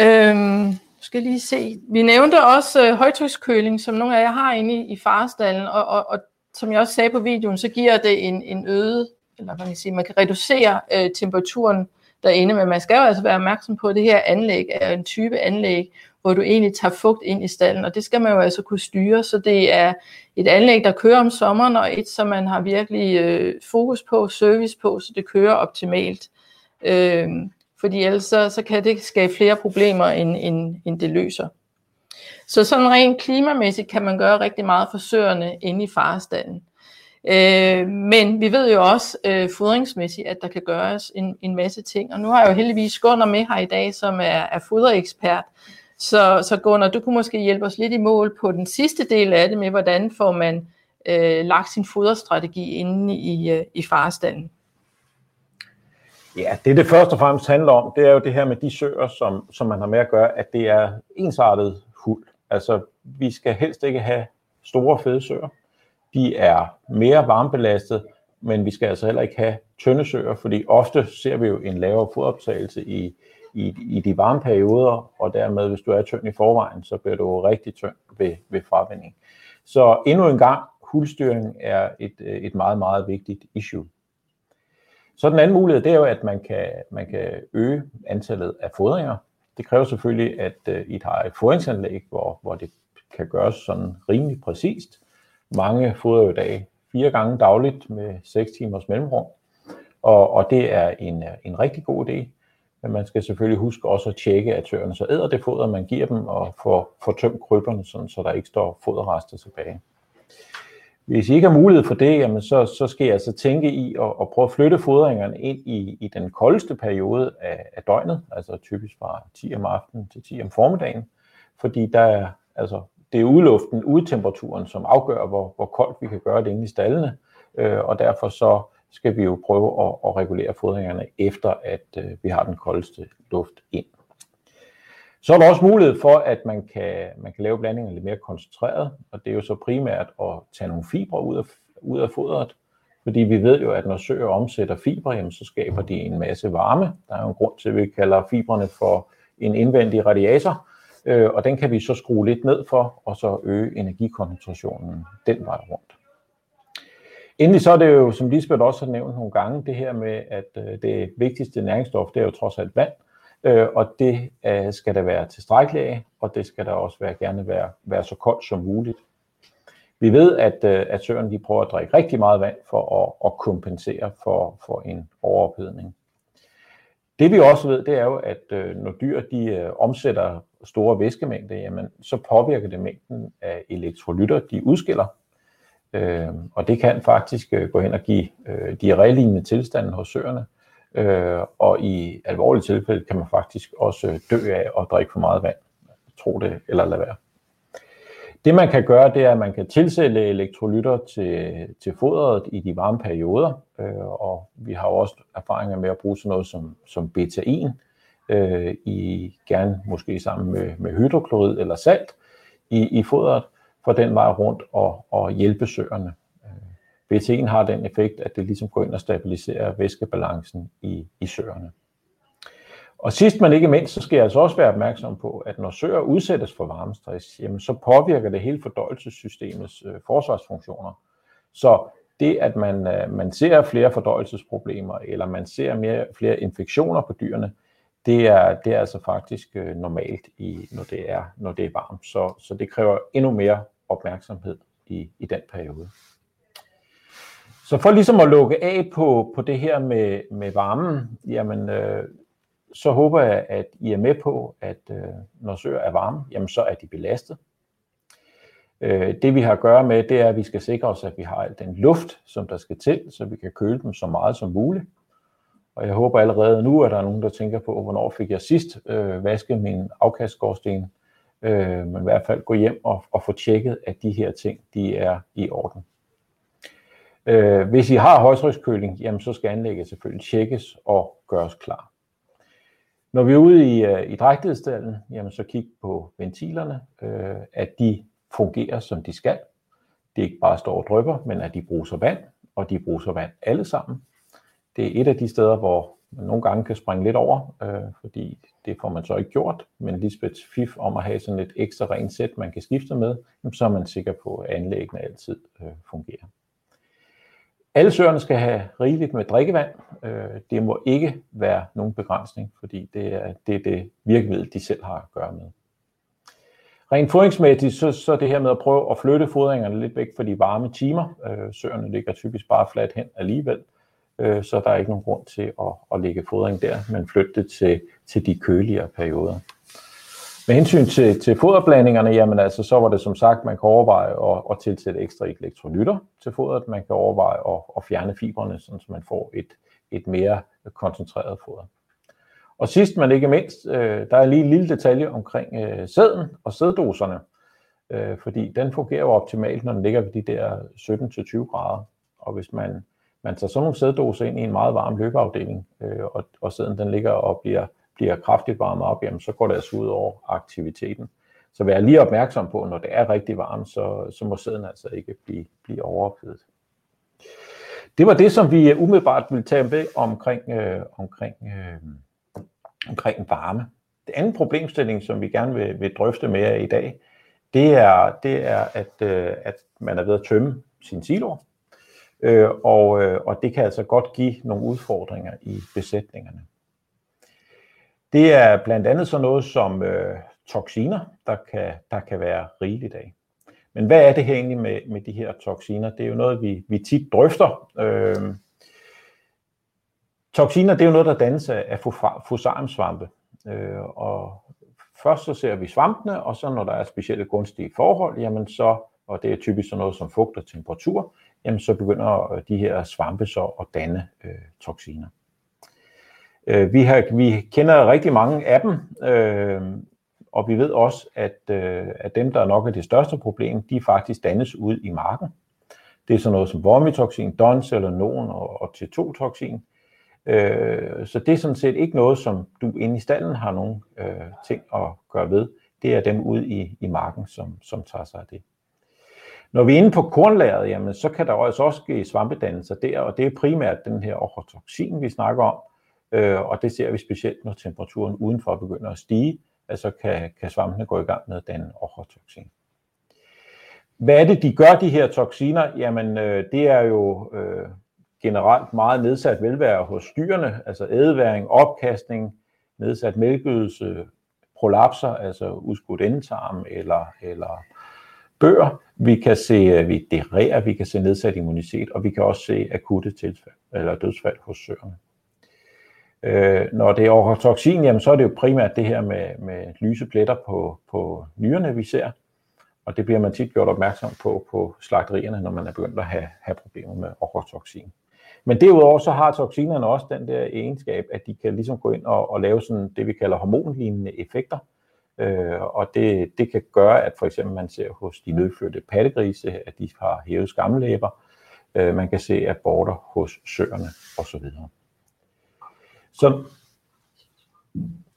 Øhm, skal lige se. Vi nævnte også øh, højtrykskøling, som nogle af jer har inde i, i farestallen, og, og, og som jeg også sagde på videoen, så giver det en, en øget, eller hvad man sige, man kan reducere øh, temperaturen derinde, men man skal jo altså være opmærksom på, at det her anlæg er en type anlæg, hvor du egentlig tager fugt ind i stallen, og det skal man jo altså kunne styre, så det er et anlæg, der kører om sommeren, og et, som man har virkelig øh, fokus på, service på, så det kører optimalt. Øh, fordi ellers så, så kan det skabe flere problemer, end, end, end det løser. Så sådan rent klimamæssigt kan man gøre rigtig meget for søerne inde i farestallen. Øh, men vi ved jo også øh, fodringsmæssigt, at der kan gøres en, en masse ting. Og nu har jeg jo heldigvis Gunnar med her i dag, som er, er foderekspert. Så, så Gunnar, du kunne måske hjælpe os lidt i mål på den sidste del af det med, hvordan får man øh, lagt sin foderstrategi inde i, øh, i farestanden. Ja, det det først og fremmest handler om, det er jo det her med de søer, som, som man har med at gøre, at det er ensartet hul. Altså, vi skal helst ikke have store fede søer. De er mere varmebelastet, men vi skal altså heller ikke have tynde søer, fordi ofte ser vi jo en lavere fodoptagelse i, i, i de varme perioder, og dermed, hvis du er tynd i forvejen, så bliver du rigtig tynd ved, ved fravinding. Så endnu en gang, hulstyring er et, et meget, meget vigtigt issue. Så den anden mulighed, det er jo, at man kan, man kan øge antallet af fodringer. Det kræver selvfølgelig, at øh, I har et fodringsanlæg, hvor, hvor det kan gøres sådan rimelig præcist. Mange fodrer jo i dag fire gange dagligt med 6 timers mellemrum, og, og det er en, øh, en rigtig god idé. Men man skal selvfølgelig huske også at tjekke, at tøerne så æder det foder, man giver dem, og får, får tømt kryberne, sådan, så der ikke står foderrester tilbage. Hvis I ikke har mulighed for det, jamen så, så skal I altså tænke i at, at prøve at flytte fodringerne ind i, i den koldeste periode af, af døgnet, altså typisk fra 10 om aftenen til 10 om formiddagen, fordi der er, altså, det er udluften, udtemperaturen, som afgør, hvor, hvor koldt vi kan gøre det inde i stallene, øh, og derfor så skal vi jo prøve at, at regulere fodringerne efter, at øh, vi har den koldeste luft ind. Så er der også mulighed for, at man kan, man kan lave blandingen lidt mere koncentreret, og det er jo så primært at tage nogle fibre ud af, ud af fodret, fordi vi ved jo, at når søer omsætter fibre, jamen, så skaber de en masse varme. Der er jo en grund til, at vi kalder fibrene for en indvendig radiator, øh, og den kan vi så skrue lidt ned for, og så øge energikoncentrationen den vej rundt. Endelig så er det jo, som Lisbeth også har nævnt nogle gange, det her med, at øh, det vigtigste næringsstof, det er jo trods alt vand, øh, og det øh, skal der være tilstrækkeligt af, og det skal der også være, gerne være, være så koldt som muligt. Vi ved, at, øh, at søerne de prøver at drikke rigtig meget vand for at, at kompensere for, for en overophedning. Det vi også ved, det er jo, at øh, når dyr de øh, omsætter store væskemængder, jamen, så påvirker det mængden af elektrolytter, de udskiller. Øh, og det kan faktisk øh, gå hen og give øh, diarrélignende tilstande hos søerne, Øh, og i alvorlige tilfælde kan man faktisk også øh, dø af at drikke for meget vand. Tro det eller lad være. Det man kan gøre, det er, at man kan tilsætte elektrolytter til, til fodret i de varme perioder, øh, og vi har også erfaringer med at bruge sådan noget som, som betain, øh, i gerne måske sammen med, med hydroklorid eller salt i, i fodret, for den vej rundt og, og hjælpe søerne. Øh, BT'en har den effekt, at det ligesom går ind og stabiliserer væskebalancen i, i søerne. Og sidst men ikke mindst, så skal jeg altså også være opmærksom på, at når søer udsættes for varmestress, jamen så påvirker det hele fordøjelsessystemets øh, forsvarsfunktioner. Så det, at man, øh, man ser flere fordøjelsesproblemer, eller man ser mere, flere infektioner på dyrene, det er, det er altså faktisk øh, normalt, i, når, det er, når det er varmt. Så, så det kræver endnu mere opmærksomhed i, i den periode. Så for ligesom at lukke af på, på det her med, med varmen, jamen, øh, så håber jeg, at I er med på, at øh, når søer er varme, jamen, så er de belastet. Øh, det vi har at gøre med, det er, at vi skal sikre os, at vi har al den luft, som der skal til, så vi kan køle dem så meget som muligt. Og jeg håber allerede nu, at der er nogen, der tænker på, hvornår fik jeg sidst øh, vasket min afkastgårdsten. Øh, men i hvert fald gå hjem og, og få tjekket, at de her ting de er i orden. Øh, hvis I har højtrykskøling, jamen så skal anlægget selvfølgelig tjekkes og gøres klar. Når vi er ude i, øh, i drægtighedsstallen, jamen så kig på ventilerne, øh, at de fungerer som de skal. Det ikke bare står og drypper, men at de bruger vand, og de bruger vand alle sammen. Det er et af de steder, hvor man nogle gange kan springe lidt over, øh, fordi det får man så ikke gjort, men Lisbeths fif om at have sådan et ekstra rent sæt, man kan skifte med, så er man sikker på, at anlæggene altid øh, fungerer. Alle søerne skal have rigeligt med drikkevand. Øh, det må ikke være nogen begrænsning, fordi det er det, er det virkemiddel, de selv har at gøre med. Rent fodringsmæssigt, så, så det her med at prøve at flytte fodringerne lidt væk fra de varme timer. Øh, søerne ligger typisk bare fladt hen alligevel, øh, så der er ikke nogen grund til at, at lægge fodring der, men flytte det til, til de køligere perioder. Med hensyn til, til foderblandingerne, jamen altså, så var det som sagt, man kan overveje at, at tilsætte ekstra elektrolytter til fodret. Man kan overveje at, at fjerne fibrene, så man får et, et mere koncentreret foder. Og sidst men ikke mindst, øh, der er lige en lille detalje omkring øh, sæden og sæddoserne, øh, fordi den fungerer jo optimalt, når den ligger ved de der 17-20 grader. Og hvis man, man tager sådan nogle sæddoser ind i en meget varm løbeafdeling, øh, og, og sæden den ligger og bliver bliver kraftigt varmet op, jamen, så går det altså ud over aktiviteten. Så vær lige opmærksom på, når det er rigtig varmt, så, så må sæden altså ikke blive, blive overophedet. Det var det, som vi øh, umiddelbart ville tage med omkring, øh, omkring, øh, omkring varme. Det andet problemstilling, som vi gerne vil, vil drøfte med jer i dag, det er, det er at, øh, at man er ved at tømme sin silo, øh, og, øh, og det kan altså godt give nogle udfordringer i besætningerne. Det er blandt andet sådan noget som øh, toksiner, der kan, der kan være rigeligt af. Men hvad er det her egentlig med, med de her toksiner? Det er jo noget, vi, vi tit drøfter. Øh, toksiner, det er jo noget, der dannes af fusarmsvampe. Øh, og først så ser vi svampene, og så når der er specielle gunstige forhold, jamen så, og det er typisk sådan noget som fugt og temperatur, jamen så begynder øh, de her svampe så at danne øh, toksiner. Øh, vi, har, vi kender rigtig mange af dem, øh, og vi ved også, at, øh, at dem, der nok er det største problem, de faktisk dannes ud i marken. Det er sådan noget som vormitoxin, DONS eller NON og, og T2-toksin. Øh, så det er sådan set ikke noget, som du inde i stallen har nogen øh, ting at gøre ved. Det er dem ude i, i marken, som, som tager sig af det. Når vi er inde på kornlageret, jamen, så kan der også, også ske svampedannelser der, og det er primært den her ochrotoksin, vi snakker om, øh, og det ser vi specielt, når temperaturen udenfor begynder at stige, at så kan, kan svampene gå i gang med at danne ochrotoksin. Hvad er det, de gør, de her toksiner? Jamen, øh, det er jo øh, generelt meget nedsat velvære hos dyrene, altså ædeværing, opkastning, nedsat mælkeydelse, prolapser, altså udskudt endetarm eller, eller bøger, Vi kan se, at vi dererer, vi kan se nedsat immunitet, og vi kan også se akutte tilfælde eller dødsfald hos søerne. Øh, når det er orotoxin, jamen, så er det jo primært det her med, med lyse pletter på, på nyrerne, vi ser. Og det bliver man tit gjort opmærksom på på slagterierne, når man er begyndt at have, have problemer med orotoxin. Men derudover så har toksinerne også den der egenskab, at de kan ligesom gå ind og, og lave sådan det, vi kalder hormonlignende effekter. Øh, og det, det kan gøre, at for eksempel man ser hos de nødfødte pattegrise, at de har hævet skamlæber. Øh, man kan se aborter hos søerne osv. Så,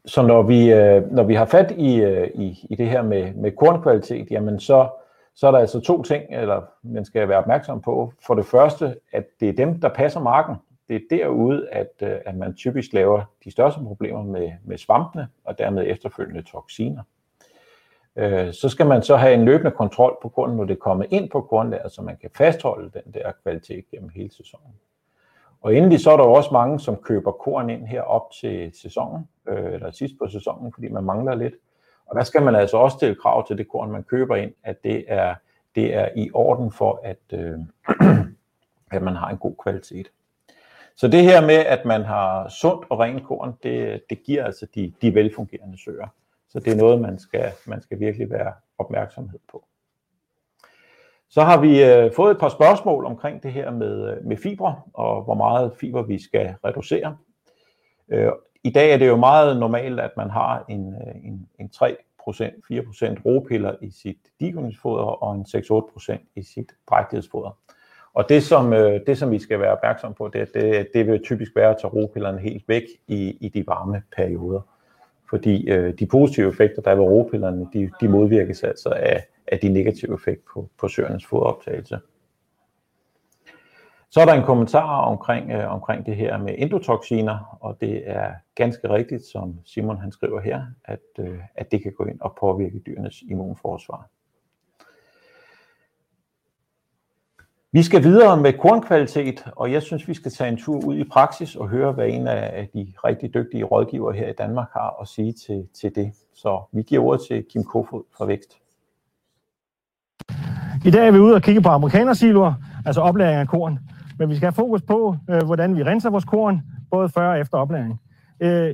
så når, vi, øh, når vi har fat i, øh, i, i det her med, med kornkvalitet, jamen så, så er der altså to ting, eller man skal være opmærksom på. For det første, at det er dem, der passer marken. Det er derude, at, øh, at man typisk laver de største problemer med, med svampene, og dermed efterfølgende toksiner. Øh, så skal man så have en løbende kontrol på kornet, når det kommer ind på grundlaget, så man kan fastholde den der kvalitet gennem hele sæsonen. Og endelig så er der også mange, som køber korn ind her op til sæsonen, øh, eller sidst på sæsonen, fordi man mangler lidt. Og der skal man altså også stille krav til det korn, man køber ind, at det er, det er i orden for, at, øh, at man har en god kvalitet. Så det her med, at man har sundt og rent korn, det, det giver altså de, de velfungerende søer. Så det er noget, man skal, man skal virkelig være opmærksomhed på. Så har vi øh, fået et par spørgsmål omkring det her med, øh, med fibre, og hvor meget fiber vi skal reducere. Øh, I dag er det jo meget normalt, at man har en, øh, en, en 3%, 4% råpiller i sit digoninsfoder og en 6-8% i sit drægtighedsfoder. Og det som, øh, det, som vi skal være opmærksom på, det, det, det vil typisk være at tage ropillerne helt væk i, i de varme perioder. Fordi øh, de positive effekter, der er ved ropillerne, de, de modvirkes altså af, af de negative effekt på, på søernes fodoptagelse. Så er der en kommentar omkring, øh, omkring det her med endotoxiner, og det er ganske rigtigt, som Simon han skriver her, at, øh, at det kan gå ind og påvirke dyrenes immunforsvar. Vi skal videre med kornkvalitet, og jeg synes, vi skal tage en tur ud i praksis og høre, hvad en af de rigtig dygtige rådgivere her i Danmark har at sige til, til det. Så vi giver ordet til Kim Kofod fra Vækst. I dag er vi ude og kigge på amerikanersiloer, altså oplæring af korn. Men vi skal have fokus på, øh, hvordan vi renser vores korn, både før og efter oplæring. Øh,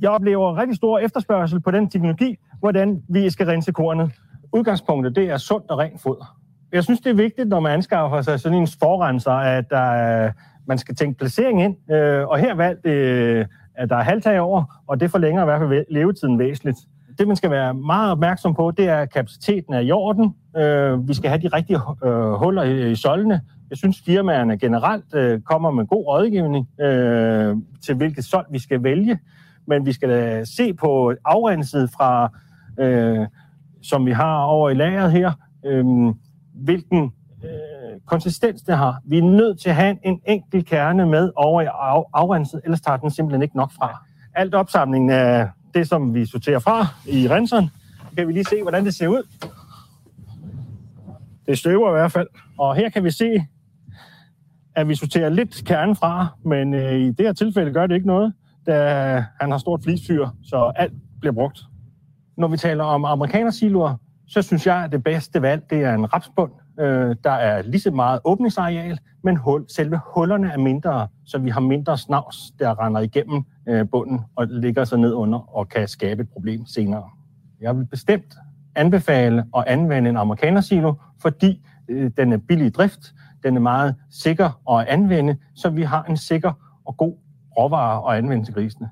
jeg oplever rigtig stor efterspørgsel på den teknologi, hvordan vi skal rense kornet. Udgangspunktet, det er sundt og rent foder. Jeg synes, det er vigtigt, når man anskaffer sig sådan en forrenser, at der, man skal tænke placering ind. Øh, og her valgt, øh, at der er halvtag over, og det forlænger i hvert fald levetiden væsentligt. Det, man skal være meget opmærksom på, det er, at kapaciteten er i orden. Øh, vi skal have de rigtige øh, huller i solene. Jeg synes, firmaerne generelt øh, kommer med god rådgivning øh, til, hvilket sol vi skal vælge. Men vi skal se på afrenset fra, som vi har over i lageret her, øhm, hvilken øh, konsistens det har. Vi er nødt til at have en enkelt kerne med over i af, afrenset, ellers tager den simpelthen ikke nok fra. Alt opsamlingen af det, som vi sorterer fra i renseren, kan vi lige se, hvordan det ser ud. Det støver i hvert fald. Og her kan vi se, at vi sorterer lidt kernen fra, men øh, i det her tilfælde gør det ikke noget, da han har stort flisfyr, så alt bliver brugt. Når vi taler om amerikanersiloer, så synes jeg, at det bedste valg, det er en rapsbund. Øh, der er lige så meget åbningsareal, men hul, selve hullerne er mindre, så vi har mindre snavs, der render igennem øh, bunden og ligger sig ned under og kan skabe et problem senere. Jeg vil bestemt anbefale at anvende en amerikanersilo, fordi øh, den er billig i drift, den er meget sikker at anvende, så vi har en sikker og god råvare at anvende til grisene.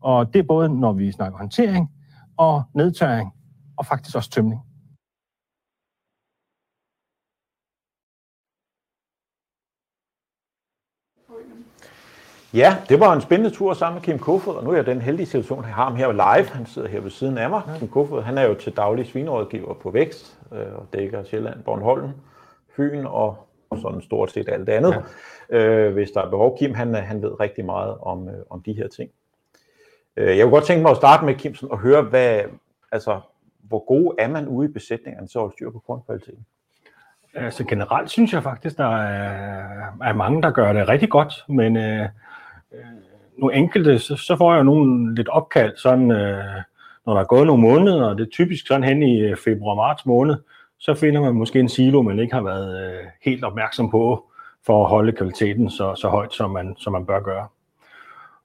Og det er både, når vi snakker håndtering og nedtørring, og faktisk også tømning. Ja, det var en spændende tur sammen med Kim Kofod, og nu er jeg den heldige situation, at jeg har ham her live. Han sidder her ved siden af mig. Ja. Kim Kofod, han er jo til daglig svinerådgiver på Vækst, øh, og dækker Sjælland, Bornholm, Fyn og sådan stort set alt det andet. Ja. Øh, hvis der er behov. Kim, han, han ved rigtig meget om, øh, om de her ting. Øh, jeg kunne godt tænke mig at starte med, Kim, og høre, hvad, altså, hvor god er man ude i besætningerne så at styr på kornkvaliteten? Altså generelt synes jeg faktisk, der er, er mange, der gør det rigtig godt, men øh, øh nogle enkelte, så, så får jeg nogle lidt opkald, sådan, øh, når der er gået nogle måneder, og det er typisk sådan hen i øh, februar-marts måned, så finder man måske en silo, man ikke har været øh, helt opmærksom på, for at holde kvaliteten så, så højt, som man, som man bør gøre.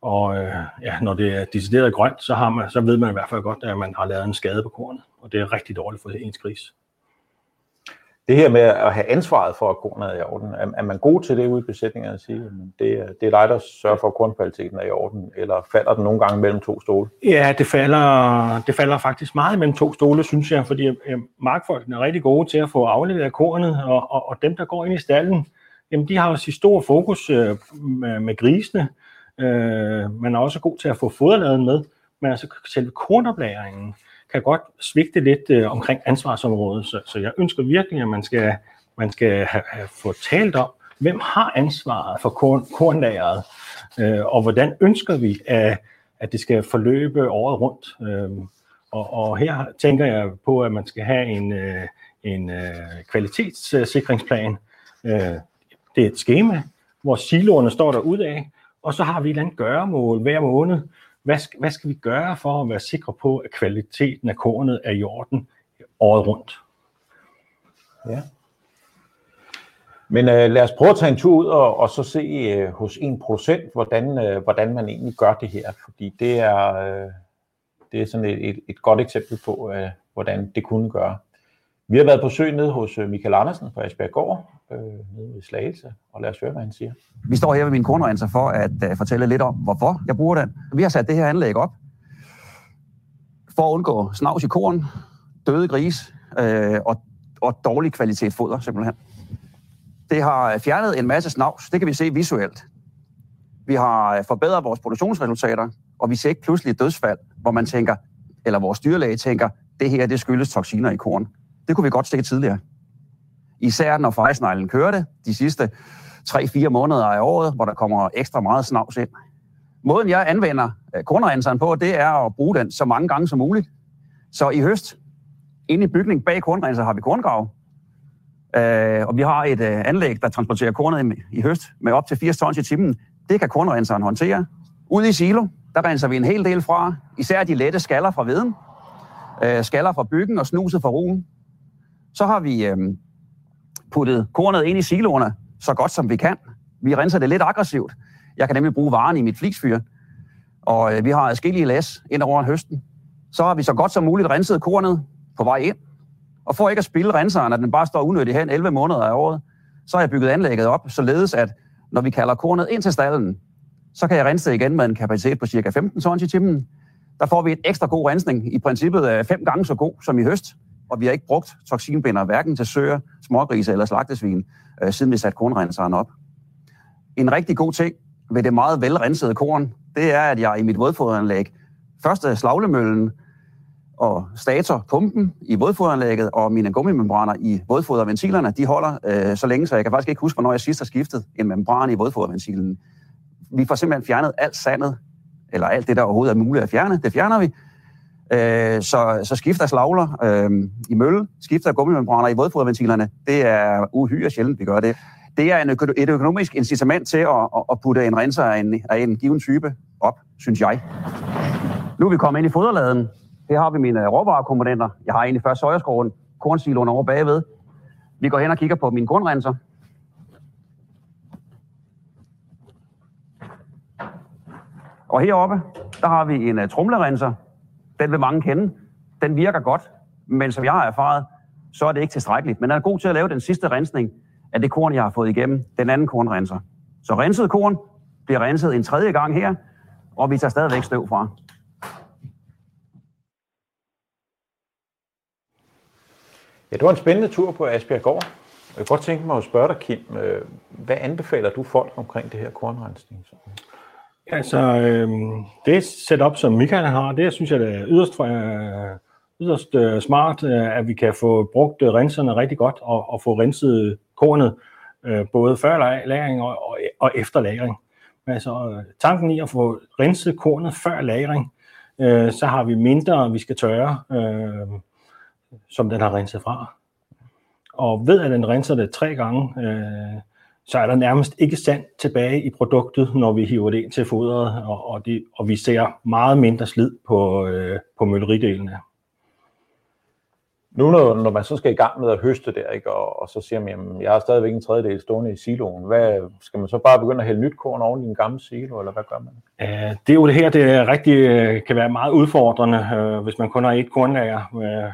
Og øh, ja, når det er decideret grønt, så, har man, så ved man i hvert fald godt, at man har lavet en skade på kornet, og det er rigtig dårligt for ens gris. Det her med at have ansvaret for, at kornet er i orden, er, er man god til det ude i besætningerne at sige, at det, det er dig, der sørger for, at kornkvaliteten er i orden, eller falder den nogle gange mellem to stole? Ja, det falder, det falder faktisk meget mellem to stole, synes jeg, fordi markfolkene er rigtig gode til at få afleveret kornet, og, og, og dem, der går ind i stallen, jamen, de har også stor fokus øh, med, med grisene, Øh, man er også god til at få foderladen med, men altså selve kornoplæringen kan godt svigte lidt øh, omkring ansvarsområdet. Så, så jeg ønsker virkelig, at man skal, man skal have, have få talt om, hvem har ansvaret for korn, kornlageret, øh, og hvordan ønsker vi, at, at det skal forløbe året rundt. Øh, og, og her tænker jeg på, at man skal have en, øh, en øh, kvalitetssikringsplan. Øh, det er et schema, hvor siloerne står der ud af, og så har vi et eller andet gøremål hver måned. Hvad skal, hvad skal vi gøre for at være sikre på, at kvaliteten af kornet er i orden året rundt? Ja. Men øh, lad os prøve at tage en tur ud og, og så se øh, hos en producent, hvordan, øh, hvordan man egentlig gør det her. Fordi det er, øh, det er sådan et, et, et godt eksempel på, øh, hvordan det kunne gøre. Vi har været på søg nede hos øh, Michael Andersen fra Asbjerg Gård, øh, nede i Slagelse, og lad os høre, hvad han siger. Vi står her ved min kornrenser for at uh, fortælle lidt om, hvorfor jeg bruger den. Vi har sat det her anlæg op for at undgå snavs i korn, døde gris øh, og, og dårlig kvalitet foder, simpelthen. Det har øh, fjernet en masse snavs, det kan vi se visuelt. Vi har forbedret vores produktionsresultater, og vi ser ikke pludselig dødsfald, hvor man tænker, eller vores dyrlæge tænker, det her det skyldes toksiner i korn. Det kunne vi godt stikke tidligere. Især når fejsneglen kørte de sidste 3-4 måneder af året, hvor der kommer ekstra meget snavs ind. Måden jeg anvender øh, kornrenseren på, det er at bruge den så mange gange som muligt. Så i høst, inde i bygningen bag kornrenser, har vi korngrav. Øh, og vi har et øh, anlæg, der transporterer kornet i, i høst med op til 80 tons i timen. Det kan kornrenseren håndtere. Ude i silo, der renser vi en hel del fra, især de lette skaller fra veden, øh, skaller fra byggen og snuset fra rugen. Så har vi øh, puttet kornet ind i siloerne så godt som vi kan. Vi renser det lidt aggressivt. Jeg kan nemlig bruge varen i mit fliksfyr. Og øh, vi har adskillige læs ind over høsten. Så har vi så godt som muligt renset kornet på vej ind. Og for ikke at spille renseren, at den bare står unødigt hen 11 måneder af året, så har jeg bygget anlægget op, således at når vi kalder kornet ind til stallen, så kan jeg rense det igen med en kapacitet på cirka 15 tons i timen. Der får vi et ekstra god rensning, i princippet øh, fem gange så god som i høst, og vi har ikke brugt toksinbinder hverken til søer, smågrise eller slagtesvin, øh, siden vi satte kornrenseren op. En rigtig god ting ved det meget velrensede korn, det er, at jeg i mit vådfoderanlæg første slaglemøllen og stator pumpen i vådfoderanlægget og mine gummimembraner i vådfoderventilerne, de holder øh, så længe, så jeg kan faktisk ikke huske, hvornår jeg sidst har skiftet en membran i vådfoderventilen. Vi får simpelthen fjernet alt sandet, eller alt det, der overhovedet er muligt at fjerne, det fjerner vi. Øh, så, så skifter slagler øh, i mølle, skifter gummimembraner i vådfoderventilerne, det er uhyre sjældent, vi gør det. Det er en øko- et økonomisk incitament til at, at putte en renser af en, af en given type op, synes jeg. Nu er vi kommet ind i foderladen. Her har vi mine råvarekomponenter. Jeg har egentlig først søjerskoven, kornsiloen over bagved. Vi går hen og kigger på min grundrenser. Og heroppe, der har vi en øh, uh, trumlerenser. Den vil mange kende. Den virker godt, men som jeg har erfaret, så er det ikke tilstrækkeligt. Men er god til at lave den sidste rensning af det korn, jeg har fået igennem, den anden kornrenser. Så renset korn bliver renset en tredje gang her, og vi tager stadigvæk støv fra. Ja, det var en spændende tur på Asbjerg Gård. Jeg kunne godt tænke mig at spørge dig, Kim, øh, hvad anbefaler du folk omkring det her kornrensning? Altså, øh, det setup, som Michael har, det synes jeg det er yderst, øh, yderst øh, smart, øh, at vi kan få brugt øh, renserne rigtig godt og, og få renset kornet, øh, både før lagring og, og, og efter lagring. Altså, øh, tanken i at få renset kornet før lagring, øh, så har vi mindre, vi skal tørre, øh, som den har renset fra. Og ved at den renser det tre gange, øh, så er der nærmest ikke sand tilbage i produktet, når vi hiver det ind til fodret, og, og, det, og vi ser meget mindre slid på, øh, på mølleridelen. Nu når, når man så skal i gang med at høste der, ikke, og, og så siger man, jamen, jeg har stadigvæk en tredjedel stående i siloen, hvad, skal man så bare begynde at hælde nyt korn oven i en gammel silo, eller hvad gør man? Uh, det er jo det her, det er rigtig, øh, kan være meget udfordrende, uh, hvis man kun har et kornlager. Uh,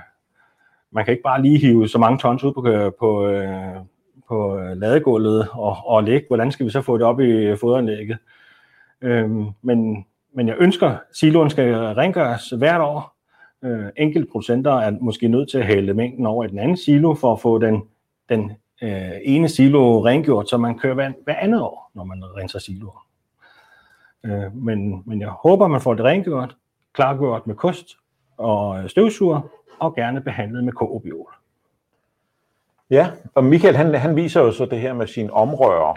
man kan ikke bare lige hive så mange tons ud på, på, uh, på øh, ladegulvet og, og lægge. Hvordan skal vi så få det op i øh, foderanlægget? Øhm, men, men jeg ønsker, at siloen skal rengøres hvert år, øh, enkelte producenter er måske nødt til at hælde mængden over i den anden silo for at få den, den øh, ene silo rengjort, så man kører hver, hver andet år, når man renser siloer. Øh, men, men jeg håber, man får det rengjort, klargjort med kost og øh, støvsuger, og gerne behandlet med kobiol. Ja, og Michael han, han viser jo så det her med sine omrører.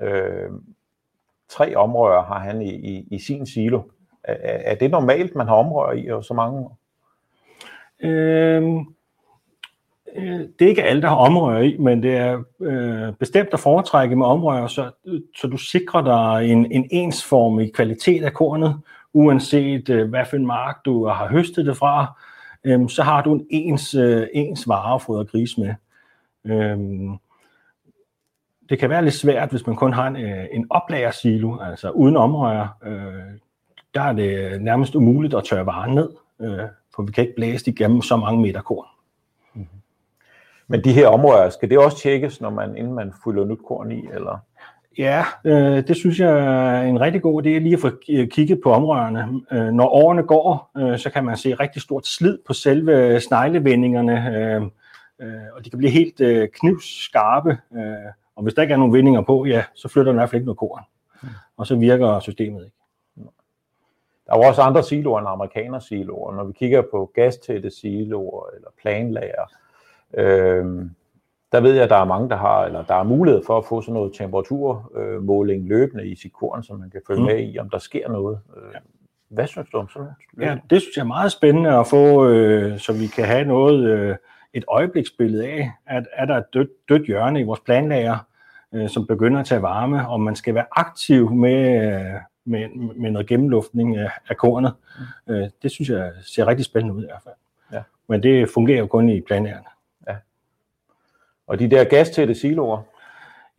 Øh, tre omrører har han i, i, i sin silo. Er, er det normalt, man har omrører i, og så mange øhm, Øh, det er ikke alle, der har omrører i, men det er øh, bestemt at foretrække med omrører, så, så du sikrer dig en, en ensformig kvalitet af kornet, uanset øh, hvad for en mark du har høstet det fra, øh, så har du en ens, øh, ens vare at fodre gris med. Øh, det kan være lidt svært, hvis man kun har en, øh, en oplagersilo, altså uden omrør. Øh, der er det nærmest umuligt at tørre varen ned. Øh, for vi kan ikke blæse igennem så mange meter korn. Mm-hmm. Men de her områder, skal det også tjekkes, når man, inden man fylder nyt korn i? Eller? Ja, øh, det synes jeg er en rigtig god idé lige at få kigget på omrørene. Øh, når årene går, øh, så kan man se rigtig stort slid på selve sneglevendingerne, øh, øh, og de kan blive helt øh, knivskarpe. Øh, og hvis der ikke er nogen vendinger på, ja, så flytter der i hvert fald ikke noget korn. Og så virker systemet ikke. Der er jo også andre siloer end amerikaner-siloer. Når vi kigger på gastætte siloer eller planlager, øh, der ved jeg, at der er mange, der har, eller der er mulighed for at få sådan noget temperaturmåling løbende i sit korn, så man kan følge mm. med i, om der sker noget. Øh, hvad synes du om sådan noget? Ja, det synes jeg er meget spændende at få, øh, så vi kan have noget, øh, et øjebliksbillede af, at er der et dødt, dødt hjørne i vores planlager, øh, som begynder at tage varme, og man skal være aktiv med, øh, med, med noget gennemluftning af, af kornet. Mm. Øh, det synes jeg ser rigtig spændende ud i hvert fald. Ja. Men det fungerer jo kun i planærerne. Ja. Og de der gastætte siloer?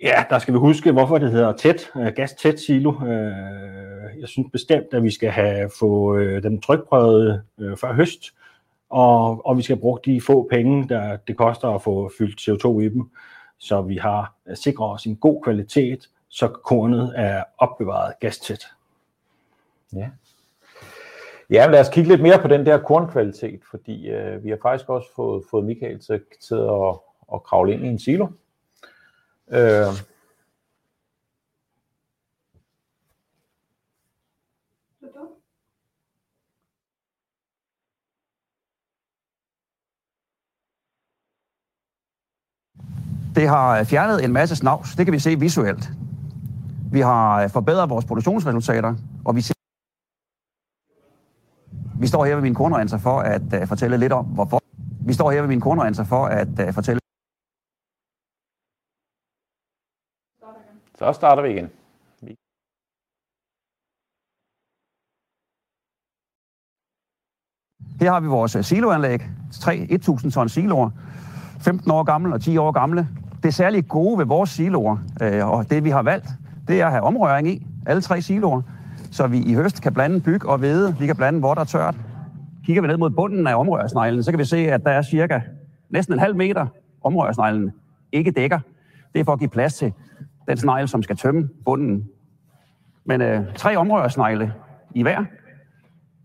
Ja, der skal vi huske, hvorfor det hedder tæt, øh, silo. Øh, jeg synes bestemt, at vi skal have få øh, dem trykprøvet før høst, og, og vi skal bruge de få penge, der det koster at få fyldt CO2 i dem, så vi har øh, sikret os en god kvalitet, så kornet er opbevaret gastæt. Ja. Ja, lad os kigge lidt mere på den der kornkvalitet, fordi øh, vi har faktisk også fået, fået Michael til, til at, at kravle ind i en silo. Øh, Det har fjernet en masse snavs. Det kan vi se visuelt. Vi har forbedret vores produktionsresultater, og vi ser vi står her ved min kornrenser for at uh, fortælle lidt om, hvorfor. Vi står her ved min kornrenser for at uh, fortælle Så starter vi igen. Her har vi vores øh, siloanlæg. Tre 1000 ton siloer. 15 år gamle og 10 år gamle. Det særligt gode ved vores siloer, øh, og det vi har valgt, det er at have omrøring i. Alle tre siloer. Så vi i høst kan blande byg og hvede. Vi kan blande hvor der tørt. Kigger vi ned mod bunden af omrørsneglen, så kan vi se, at der er cirka næsten en halv meter omrørsneglen ikke dækker. Det er for at give plads til den snegle, som skal tømme bunden. Men øh, tre omrørsnegle i hver.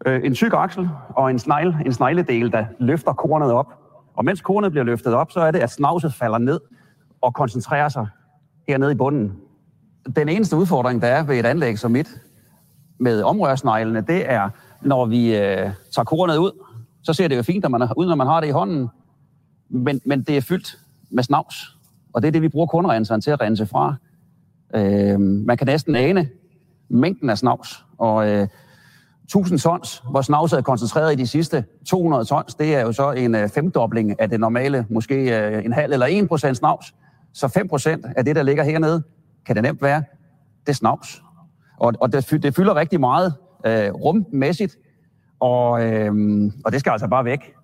Øh, en tyk aksel og en snegle, en snegledel, der løfter kornet op. Og mens kornet bliver løftet op, så er det, at snavset falder ned og koncentrere sig hernede i bunden. Den eneste udfordring, der er ved et anlæg som mit, med omrørsneglene, det er, når vi øh, tager kornet ud, så ser det jo fint når man, ud, når man har det i hånden, men, men det er fyldt med snavs. Og det er det, vi bruger kornrenseren til at rense fra. Øh, man kan næsten ane mængden af snavs, og øh, 1000 tons, hvor snavset er koncentreret i de sidste 200 tons, det er jo så en øh, femdobling af det normale, måske øh, en halv eller en procent snavs. Så 5% af det, der ligger hernede, kan det nemt være, det er snavs. Og, og det, det fylder rigtig meget øh, rummæssigt, og, øh, og det skal altså bare væk.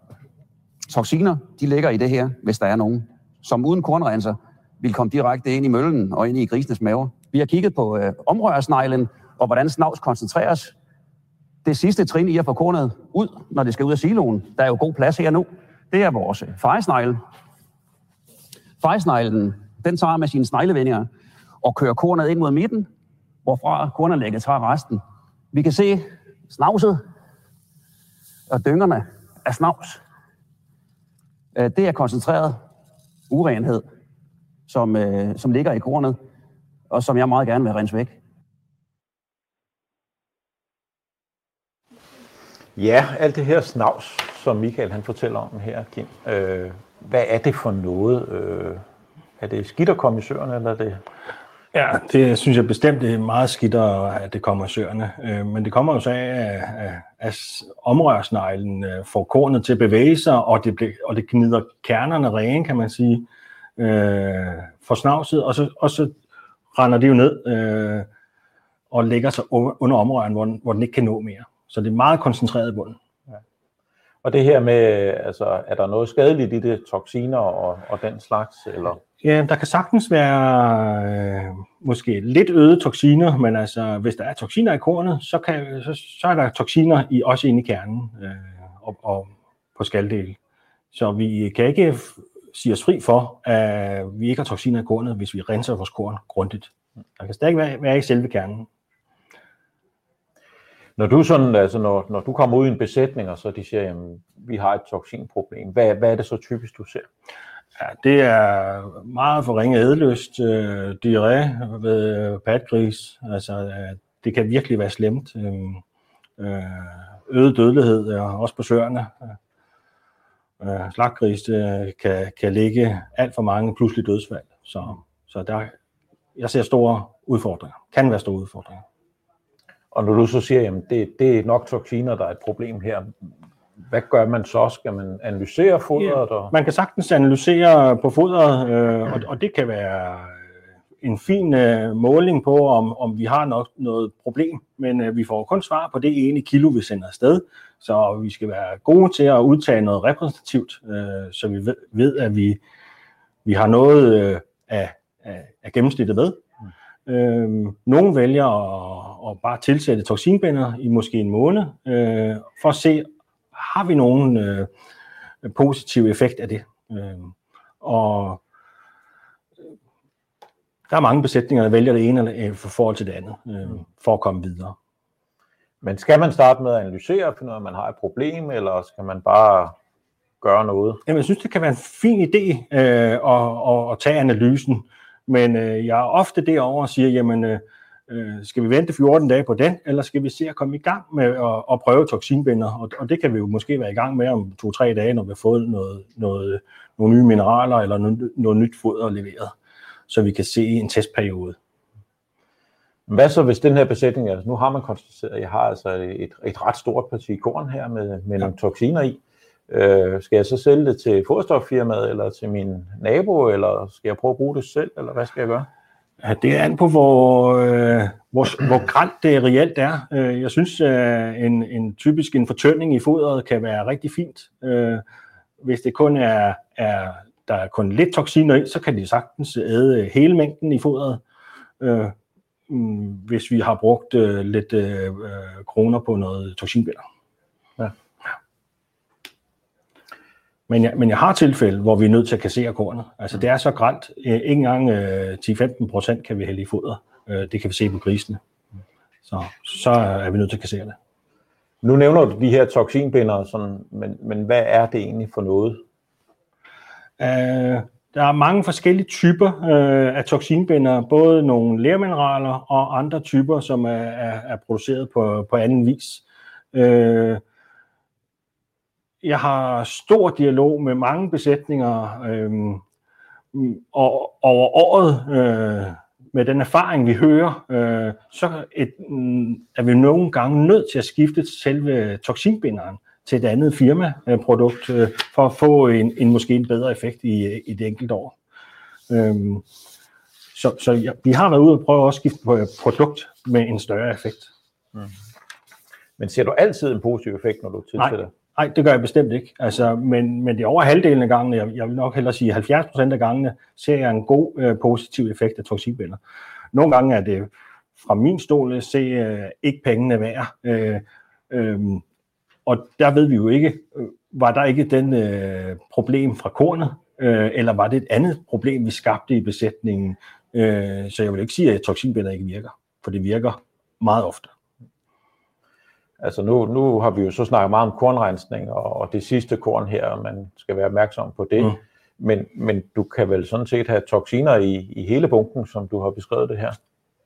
Toxiner, de ligger i det her, hvis der er nogen, som uden kornrenser vil komme direkte ind i møllen og ind i grisenes maver. Vi har kigget på øh, omrørsneglen, og hvordan snavs koncentreres. Det sidste trin i at få kornet ud, når det skal ud af siloen, der er jo god plads her nu, det er vores øh, fejesnegle. Fejesneglen, den tager med sine sneglevendinger og kører kornet ind mod midten, hvorfra kornanlægget tager resten. Vi kan se snavset og dyngerne af snavs. Øh, det er koncentreret urenhed, som, øh, som ligger i kornet, og som jeg meget gerne vil rense væk. Ja, alt det her snavs, som Michael han fortæller om her, Kim. Øh, hvad er det for noget? Øh, er det skidt at komme i søren, eller er det Ja, det synes jeg bestemt det er meget skidt, at det kommer i søerne. Øh, men det kommer jo så af, at, at omrørsneglen øh, får kornet til at bevæge sig, og det, og det gnider kernerne rene, kan man sige, øh, for snavset, og så, og så render det jo ned øh, og lægger sig under omrøren, hvor, hvor den ikke kan nå mere. Så det er meget koncentreret i bunden. Ja. Og det her med, altså, er der noget skadeligt i det, toksiner og, og den slags? Eller? Ja, der kan sagtens være øh, måske lidt øde toksiner, men altså, hvis der er toksiner i kornet, så, kan, så, så er der toksiner i, også inde i kernen øh, og, og på skaldel. Så vi kan ikke sige os fri for, at vi ikke har toksiner i kornet, hvis vi renser vores korn grundigt. Der kan stadig være, være i selve kernen. Når du, sådan, altså når, når du kommer ud i en besætning, og så de siger, at vi har et toksinproblem, hvad, hvad er det så typisk, du ser? Ja, det er meget forringet ædeløst, øh, diarré ved patgris. Altså, øh, det kan virkelig være slemt. Øh, øh, øget dødelighed, og også på søerne. Øh, slaggris øh, kan, kan ligge alt for mange pludselige dødsfald. Så, så der, jeg ser store udfordringer. Kan være store udfordringer. Og når du så siger, at det, det er nok toksiner, der er et problem her, hvad gør man så? Skal man analysere fodret? Ja, man kan sagtens analysere på fodret, øh, og, og det kan være en fin øh, måling på, om, om vi har nok noget problem, men øh, vi får kun svar på det ene kilo, vi sender afsted, så vi skal være gode til at udtage noget repræsentativt, øh, så vi ved, ved, at vi, vi har noget øh, af, af, af gennemsnittet med. Øh, nogle vælger at, at bare tilsætte toksinbinder i måske en måned, øh, for at se, har vi nogen øh, positiv effekt af det. Øh, og der er mange besætninger, der vælger det ene eller for forhold til det andet, øh, for at komme videre. Men skal man starte med at analysere og finde ud af, om man har et problem, eller skal man bare gøre noget? Jamen, jeg synes, det kan være en fin idé øh, at, at, at tage analysen, men øh, jeg er ofte derovre og siger, jamen, øh, øh skal vi vente 14 dage på den, eller skal vi se at komme i gang med at, at prøve toksinbinder, og, og det kan vi jo måske være i gang med om to-tre dage, når vi har fået noget, noget, nogle nye mineraler eller noget, noget nyt foder leveret, så vi kan se en testperiode. Hvad så hvis den her besætning, altså nu har man konstateret, at jeg har altså et, et ret stort parti korn her med, med ja. nogle toksiner i. Øh, skal jeg så sælge det til fodstoffirmaet, eller til min nabo, eller skal jeg prøve at bruge det selv, eller hvad skal jeg gøre? Ja, det er an på, hvor, øh, hvor, hvor grænt det reelt er. Øh, jeg synes, øh, en, en typisk en fortønding i fodret kan være rigtig fint. Øh, hvis det kun er, er der er kun lidt toksiner i, så kan de sagtens æde øh, hele mængden i fodret. Øh, mm, hvis vi har brugt øh, lidt øh, øh kroner på noget toksinbiller. Ja. Men jeg, men jeg har tilfælde, hvor vi er nødt til at kassere kornet. Altså det er så grænt. Ikke engang øh, 10-15 procent kan vi hælde i foder. Øh, det kan vi se på grisene. Så, så er vi nødt til at kassere det. Nu nævner du de her toksinbinder, sådan, men, men hvad er det egentlig for noget? Øh, der er mange forskellige typer øh, af toksinbinder, både nogle lermineraler og andre typer, som er, er, er produceret på, på anden vis. Øh, jeg har stor dialog med mange besætninger øh, og over året øh, med den erfaring, vi hører, øh, så et, mm, er vi nogle gange nødt til at skifte selve toksinbinderen til et andet firmaprodukt øh, for at få en, en måske en bedre effekt i, i det enkelte år. Øhm, så så ja, vi har været ude og prøve at skifte på et produkt med en større effekt. Mm. Men ser du altid en positiv effekt, når du tilsætter? Nej, nej det gør jeg bestemt ikke. Altså, men, men det er over halvdelen af gangene, jeg, jeg vil nok hellere sige 70 procent af gangene, ser jeg en god øh, positiv effekt af toksinbinder. Nogle gange er det fra min stol at se øh, ikke pengene værd. Øh, øh, og der ved vi jo ikke, øh, var der ikke den øh, problem fra kornet, øh, eller var det et andet problem, vi skabte i besætningen? Øh, så jeg vil ikke sige, at toksinbinder ikke virker, for det virker meget ofte. Altså nu, nu har vi jo så snakket meget om kornrensning, og, og det sidste korn her, man skal være opmærksom på det. Mm. Men, men du kan vel sådan set have toksiner i, i hele bunken, som du har beskrevet det her?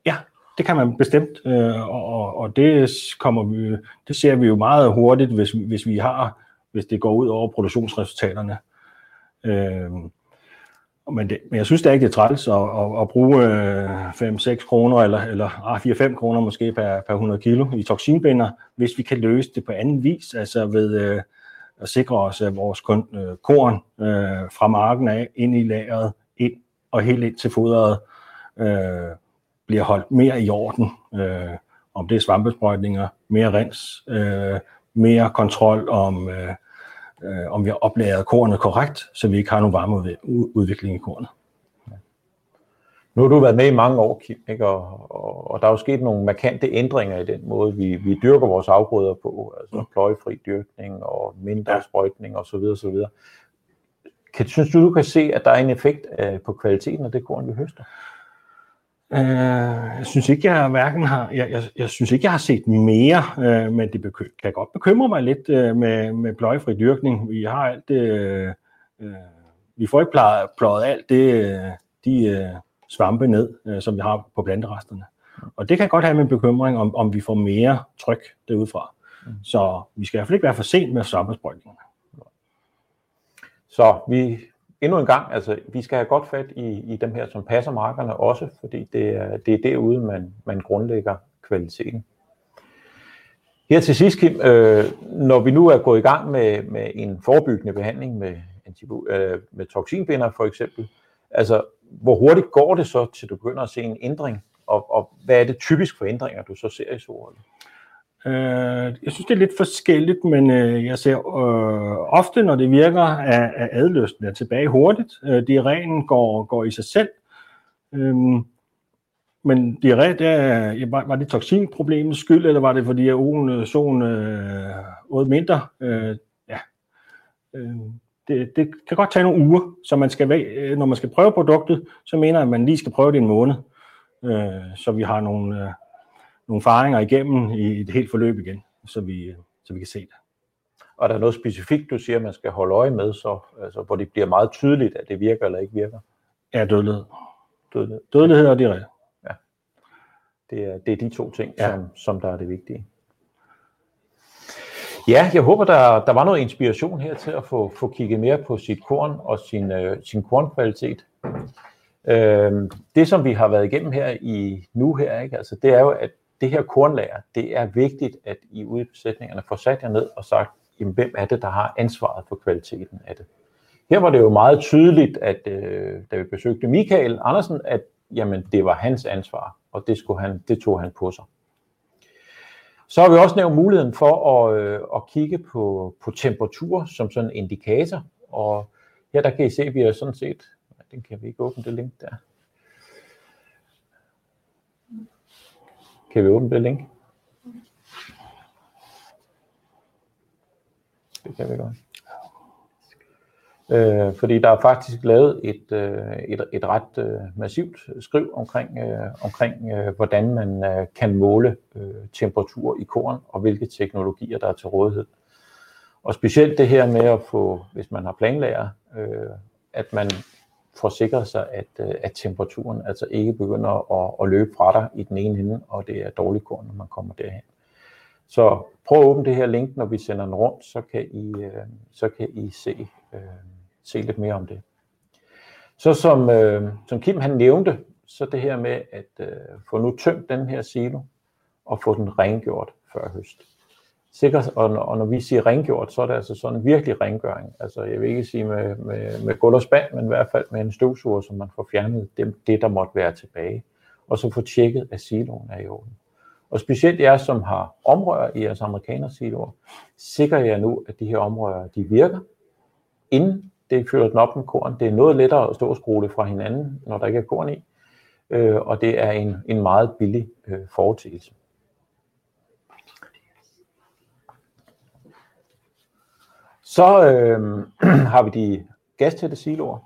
Ja, det kan man bestemt, øh, og, og det, kommer vi, det ser vi jo meget hurtigt, hvis, hvis vi har, hvis det går ud over produktionsresultaterne. Øh, men, det, men jeg synes det er ikke, det er træls at, at, at bruge øh, 5-6 kroner, eller, eller ah, 4-5 kroner måske per, per 100 kilo i toksinbinder, hvis vi kan løse det på anden vis, altså ved øh, at sikre os, at vores kun, øh, korn øh, fra marken af ind i lageret, ind og helt ind til fodret, øh, bliver holdt mere i orden. Øh, om det er svampesprøjtninger, mere rens, øh, mere kontrol om, øh, øh, om vi har oplæret kornet korrekt, så vi ikke har nogen varmeudvikling i kornet. Nu har du været med i mange år, Kim, ikke? Og, og, og der er jo sket nogle markante ændringer i den måde, vi, vi dyrker vores afgrøder på, altså mm. pløjefri dyrkning og mindre ja. sprøjtning osv. osv. Kan, synes du, du kan se, at der er en effekt øh, på kvaliteten af det korn, vi høster? Øh, jeg synes ikke, jeg hverken har, jeg, jeg, jeg synes ikke, jeg har set mere, øh, men det bekym, kan godt bekymre mig lidt øh, med, med pløjefri dyrkning. Vi har alt det, øh, øh vi får ikke pløjet, pløjet alt det, øh, de øh, svampe ned, øh, som vi har på planteresterne. Og det kan godt have min bekymring, om, om vi får mere tryk derudfra. Mm. Så vi skal i hvert fald ikke være for sent med svampesprøjtningerne. Så vi endnu en gang, altså vi skal have godt fat i, i dem her, som passer markerne også, fordi det er, det er derude, man, man grundlægger kvaliteten. Her til sidst, Kim, øh, når vi nu er gået i gang med, med en forebyggende behandling med, øh, med toksinbinder for eksempel, altså hvor hurtigt går det så, til du begynder at se en ændring, og, og hvad er det typisk for ændringer, du så ser i solrollen? Øh, jeg synes, det er lidt forskelligt, men øh, jeg ser øh, ofte, når det virker, at, at adløsten er tilbage hurtigt. Øh, ren går, går i sig selv. Øh, men diarré, det er, var, var det toksinproblemets skyld, eller var det fordi, at ugen øh, solen øh, åd mindre? Øh, ja. Øh, det, det kan godt tage nogle uger, så man skal, øh, når man skal prøve produktet, så mener jeg, at man lige skal prøve det en måned, øh, så vi har nogle, øh, nogle faringer igennem i et helt forløb igen, så vi, så vi kan se det. Og der er noget specifikt, du siger, man skal holde øje med, så, altså, hvor det bliver meget tydeligt, at det virker eller ikke virker? Ja, dødelighed. Dødelighed, dødelighed og diarré. Ja. Det er, det er de to ting, ja. som, som der er det vigtige. Ja, jeg håber, der, der var noget inspiration her til at få, få kigget mere på sit korn og sin, øh, sin kornkvalitet. Øh, det, som vi har været igennem her i nu her, ikke? Altså, det er jo, at det her kornlager, det er vigtigt, at I ude i besætningerne får sat jer ned og sagt, jamen, hvem er det, der har ansvaret for kvaliteten af det. Her var det jo meget tydeligt, at øh, da vi besøgte Michael Andersen, at jamen, det var hans ansvar, og det, skulle han, det tog han på sig. Så har vi også nævnt muligheden for at, øh, at kigge på, på temperatur som sådan en indikator, og her der kan I se, at vi har sådan set, den kan vi ikke åbne det link der. Kan vi åbne det link? Det kan vi godt. Øh, fordi der er faktisk lavet et, øh, et, et ret øh, massivt skriv omkring, øh, omkring øh, hvordan man øh, kan måle øh, temperatur i korn, og hvilke teknologier, der er til rådighed. Og specielt det her med at få, hvis man har planlager, øh, at man forsikre sig, at, øh, at temperaturen altså ikke begynder at, at løbe fra dig i den ene ende, og det er dårlig korn, når man kommer derhen. Så prøv at åbne det her link, når vi sender den rundt, så kan I, øh, så kan I se, øh, se lidt mere om det. Så som, øh, som Kim han nævnte, så det her med at øh, få nu tømt den her silo og få den rengjort før høst. Sikkert, og, og når vi siger rengjort, så er det altså sådan en virkelig rengøring. Altså jeg vil ikke sige med, med, med gulv og spand, men i hvert fald med en støvsuger, så man får fjernet det, det, der måtte være tilbage. Og så få tjekket, at siloen er i orden. Og specielt jer, som har omrør i jeres amerikanersiloer, sikrer jeg nu, at de her omrør, de virker, inden det fylder den op med korn. Det er noget lettere at stå og skrue det fra hinanden, når der ikke er korn i, øh, og det er en, en meget billig øh, foretagelse. Så øh, har vi de gastætte siloer.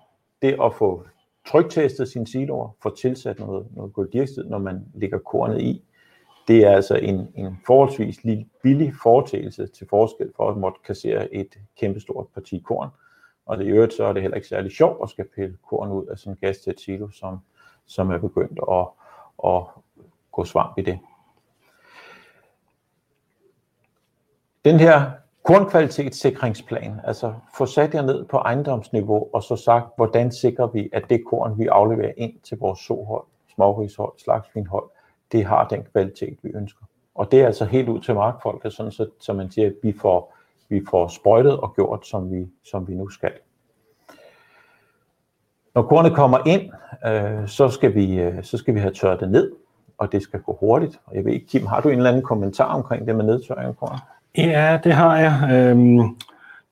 Det at få tryktestet sine siloer, få tilsat noget, noget kuldioxid, når man lægger kornet i. Det er altså en, en forholdsvis lille, billig foretagelse til forskel for at måtte kassere et kæmpestort parti korn. Og det i øvrigt, så er det heller ikke særlig sjovt at skal pille korn ud af sådan en gastæt silo, som, som er begyndt at, at gå svamp i det. Den her kornkvalitetssikringsplan, altså få sat jer ned på ejendomsniveau og så sagt, hvordan sikrer vi, at det korn, vi afleverer ind til vores sohold, smågrishold, slagsvinhold, det har den kvalitet, vi ønsker. Og det er altså helt ud til markfolket, sådan så, så man siger, at vi får, vi får sprøjtet og gjort, som vi, som vi nu skal. Når kornet kommer ind, øh, så, skal vi, øh, så skal vi have tørret det ned, og det skal gå hurtigt. Og jeg ved ikke, Kim, har du en eller anden kommentar omkring det med nedtørring af korn? Ja, det har jeg. Øhm,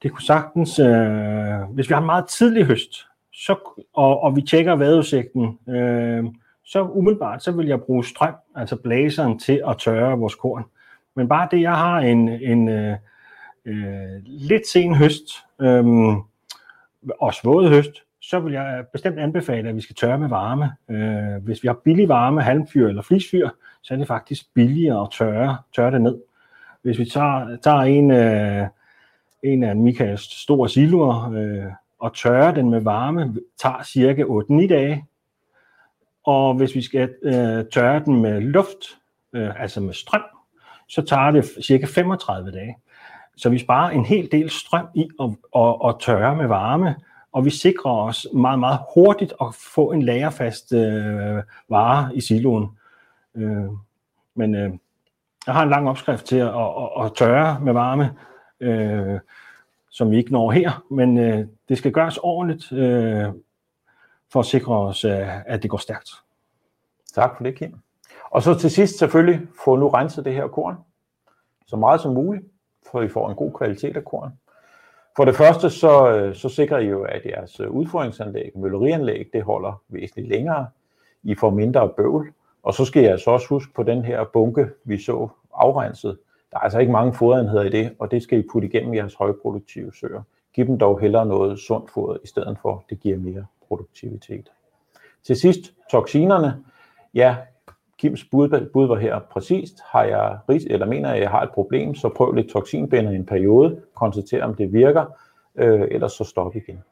det kunne sagtens, øh, hvis vi har en meget tidlig høst, så, og, og vi tjekker vejrudsigten, øh, så umiddelbart, så vil jeg bruge strøm, altså blæseren, til at tørre vores korn. Men bare det, jeg har en, en øh, øh, lidt sen høst, øh, og svåd høst, så vil jeg bestemt anbefale, at vi skal tørre med varme. Øh, hvis vi har billig varme, halmfyr eller flisfyr, så er det faktisk billigere at tørre, tørre det ned. Hvis vi tager, tager en, øh, en af Michaels store siloer øh, og tørrer den med varme, tager cirka 8-9 dage. Og hvis vi skal øh, tørre den med luft, øh, altså med strøm, så tager det cirka 35 dage. Så vi sparer en hel del strøm i at, at, at tørre med varme, og vi sikrer os meget, meget hurtigt at få en lagerfast øh, vare i siloen. Øh, men øh, jeg har en lang opskrift til at, at, at tørre med varme, øh, som vi ikke når her, men øh, det skal gøres ordentligt øh, for at sikre os, øh, at det går stærkt. Tak for det, Kim. Og så til sidst selvfølgelig få nu renset det her korn så meget som muligt, for I får en god kvalitet af korn. For det første, så, øh, så sikrer I jo, at jeres udfordringsanlæg, møllerianlæg, det holder væsentligt længere. I får mindre bøvl. Og så skal jeg så også huske på den her bunke, vi så afrenset. Der er altså ikke mange foderenheder i det, og det skal I putte igennem jeres højproduktive søer. Giv dem dog hellere noget sundt foder i stedet for, det giver mere produktivitet. Til sidst, toksinerne. Ja, Kims bud, bud var her præcist. Har jeg, eller mener jeg, at jeg har et problem, så prøv lidt toksinbinder i en periode. Konstater, om det virker, øh, ellers så stop igen.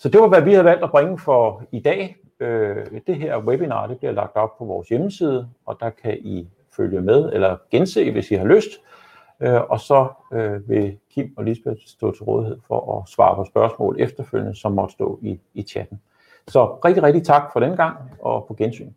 Så det var, hvad vi havde valgt at bringe for i dag. Øh, det her webinar det bliver lagt op på vores hjemmeside, og der kan I følge med eller gense, hvis I har lyst. Øh, og så øh, vil Kim og Lisbeth stå til rådighed for at svare på spørgsmål efterfølgende, som måtte stå i, i chatten. Så rigtig, rigtig tak for den gang, og på gensyn.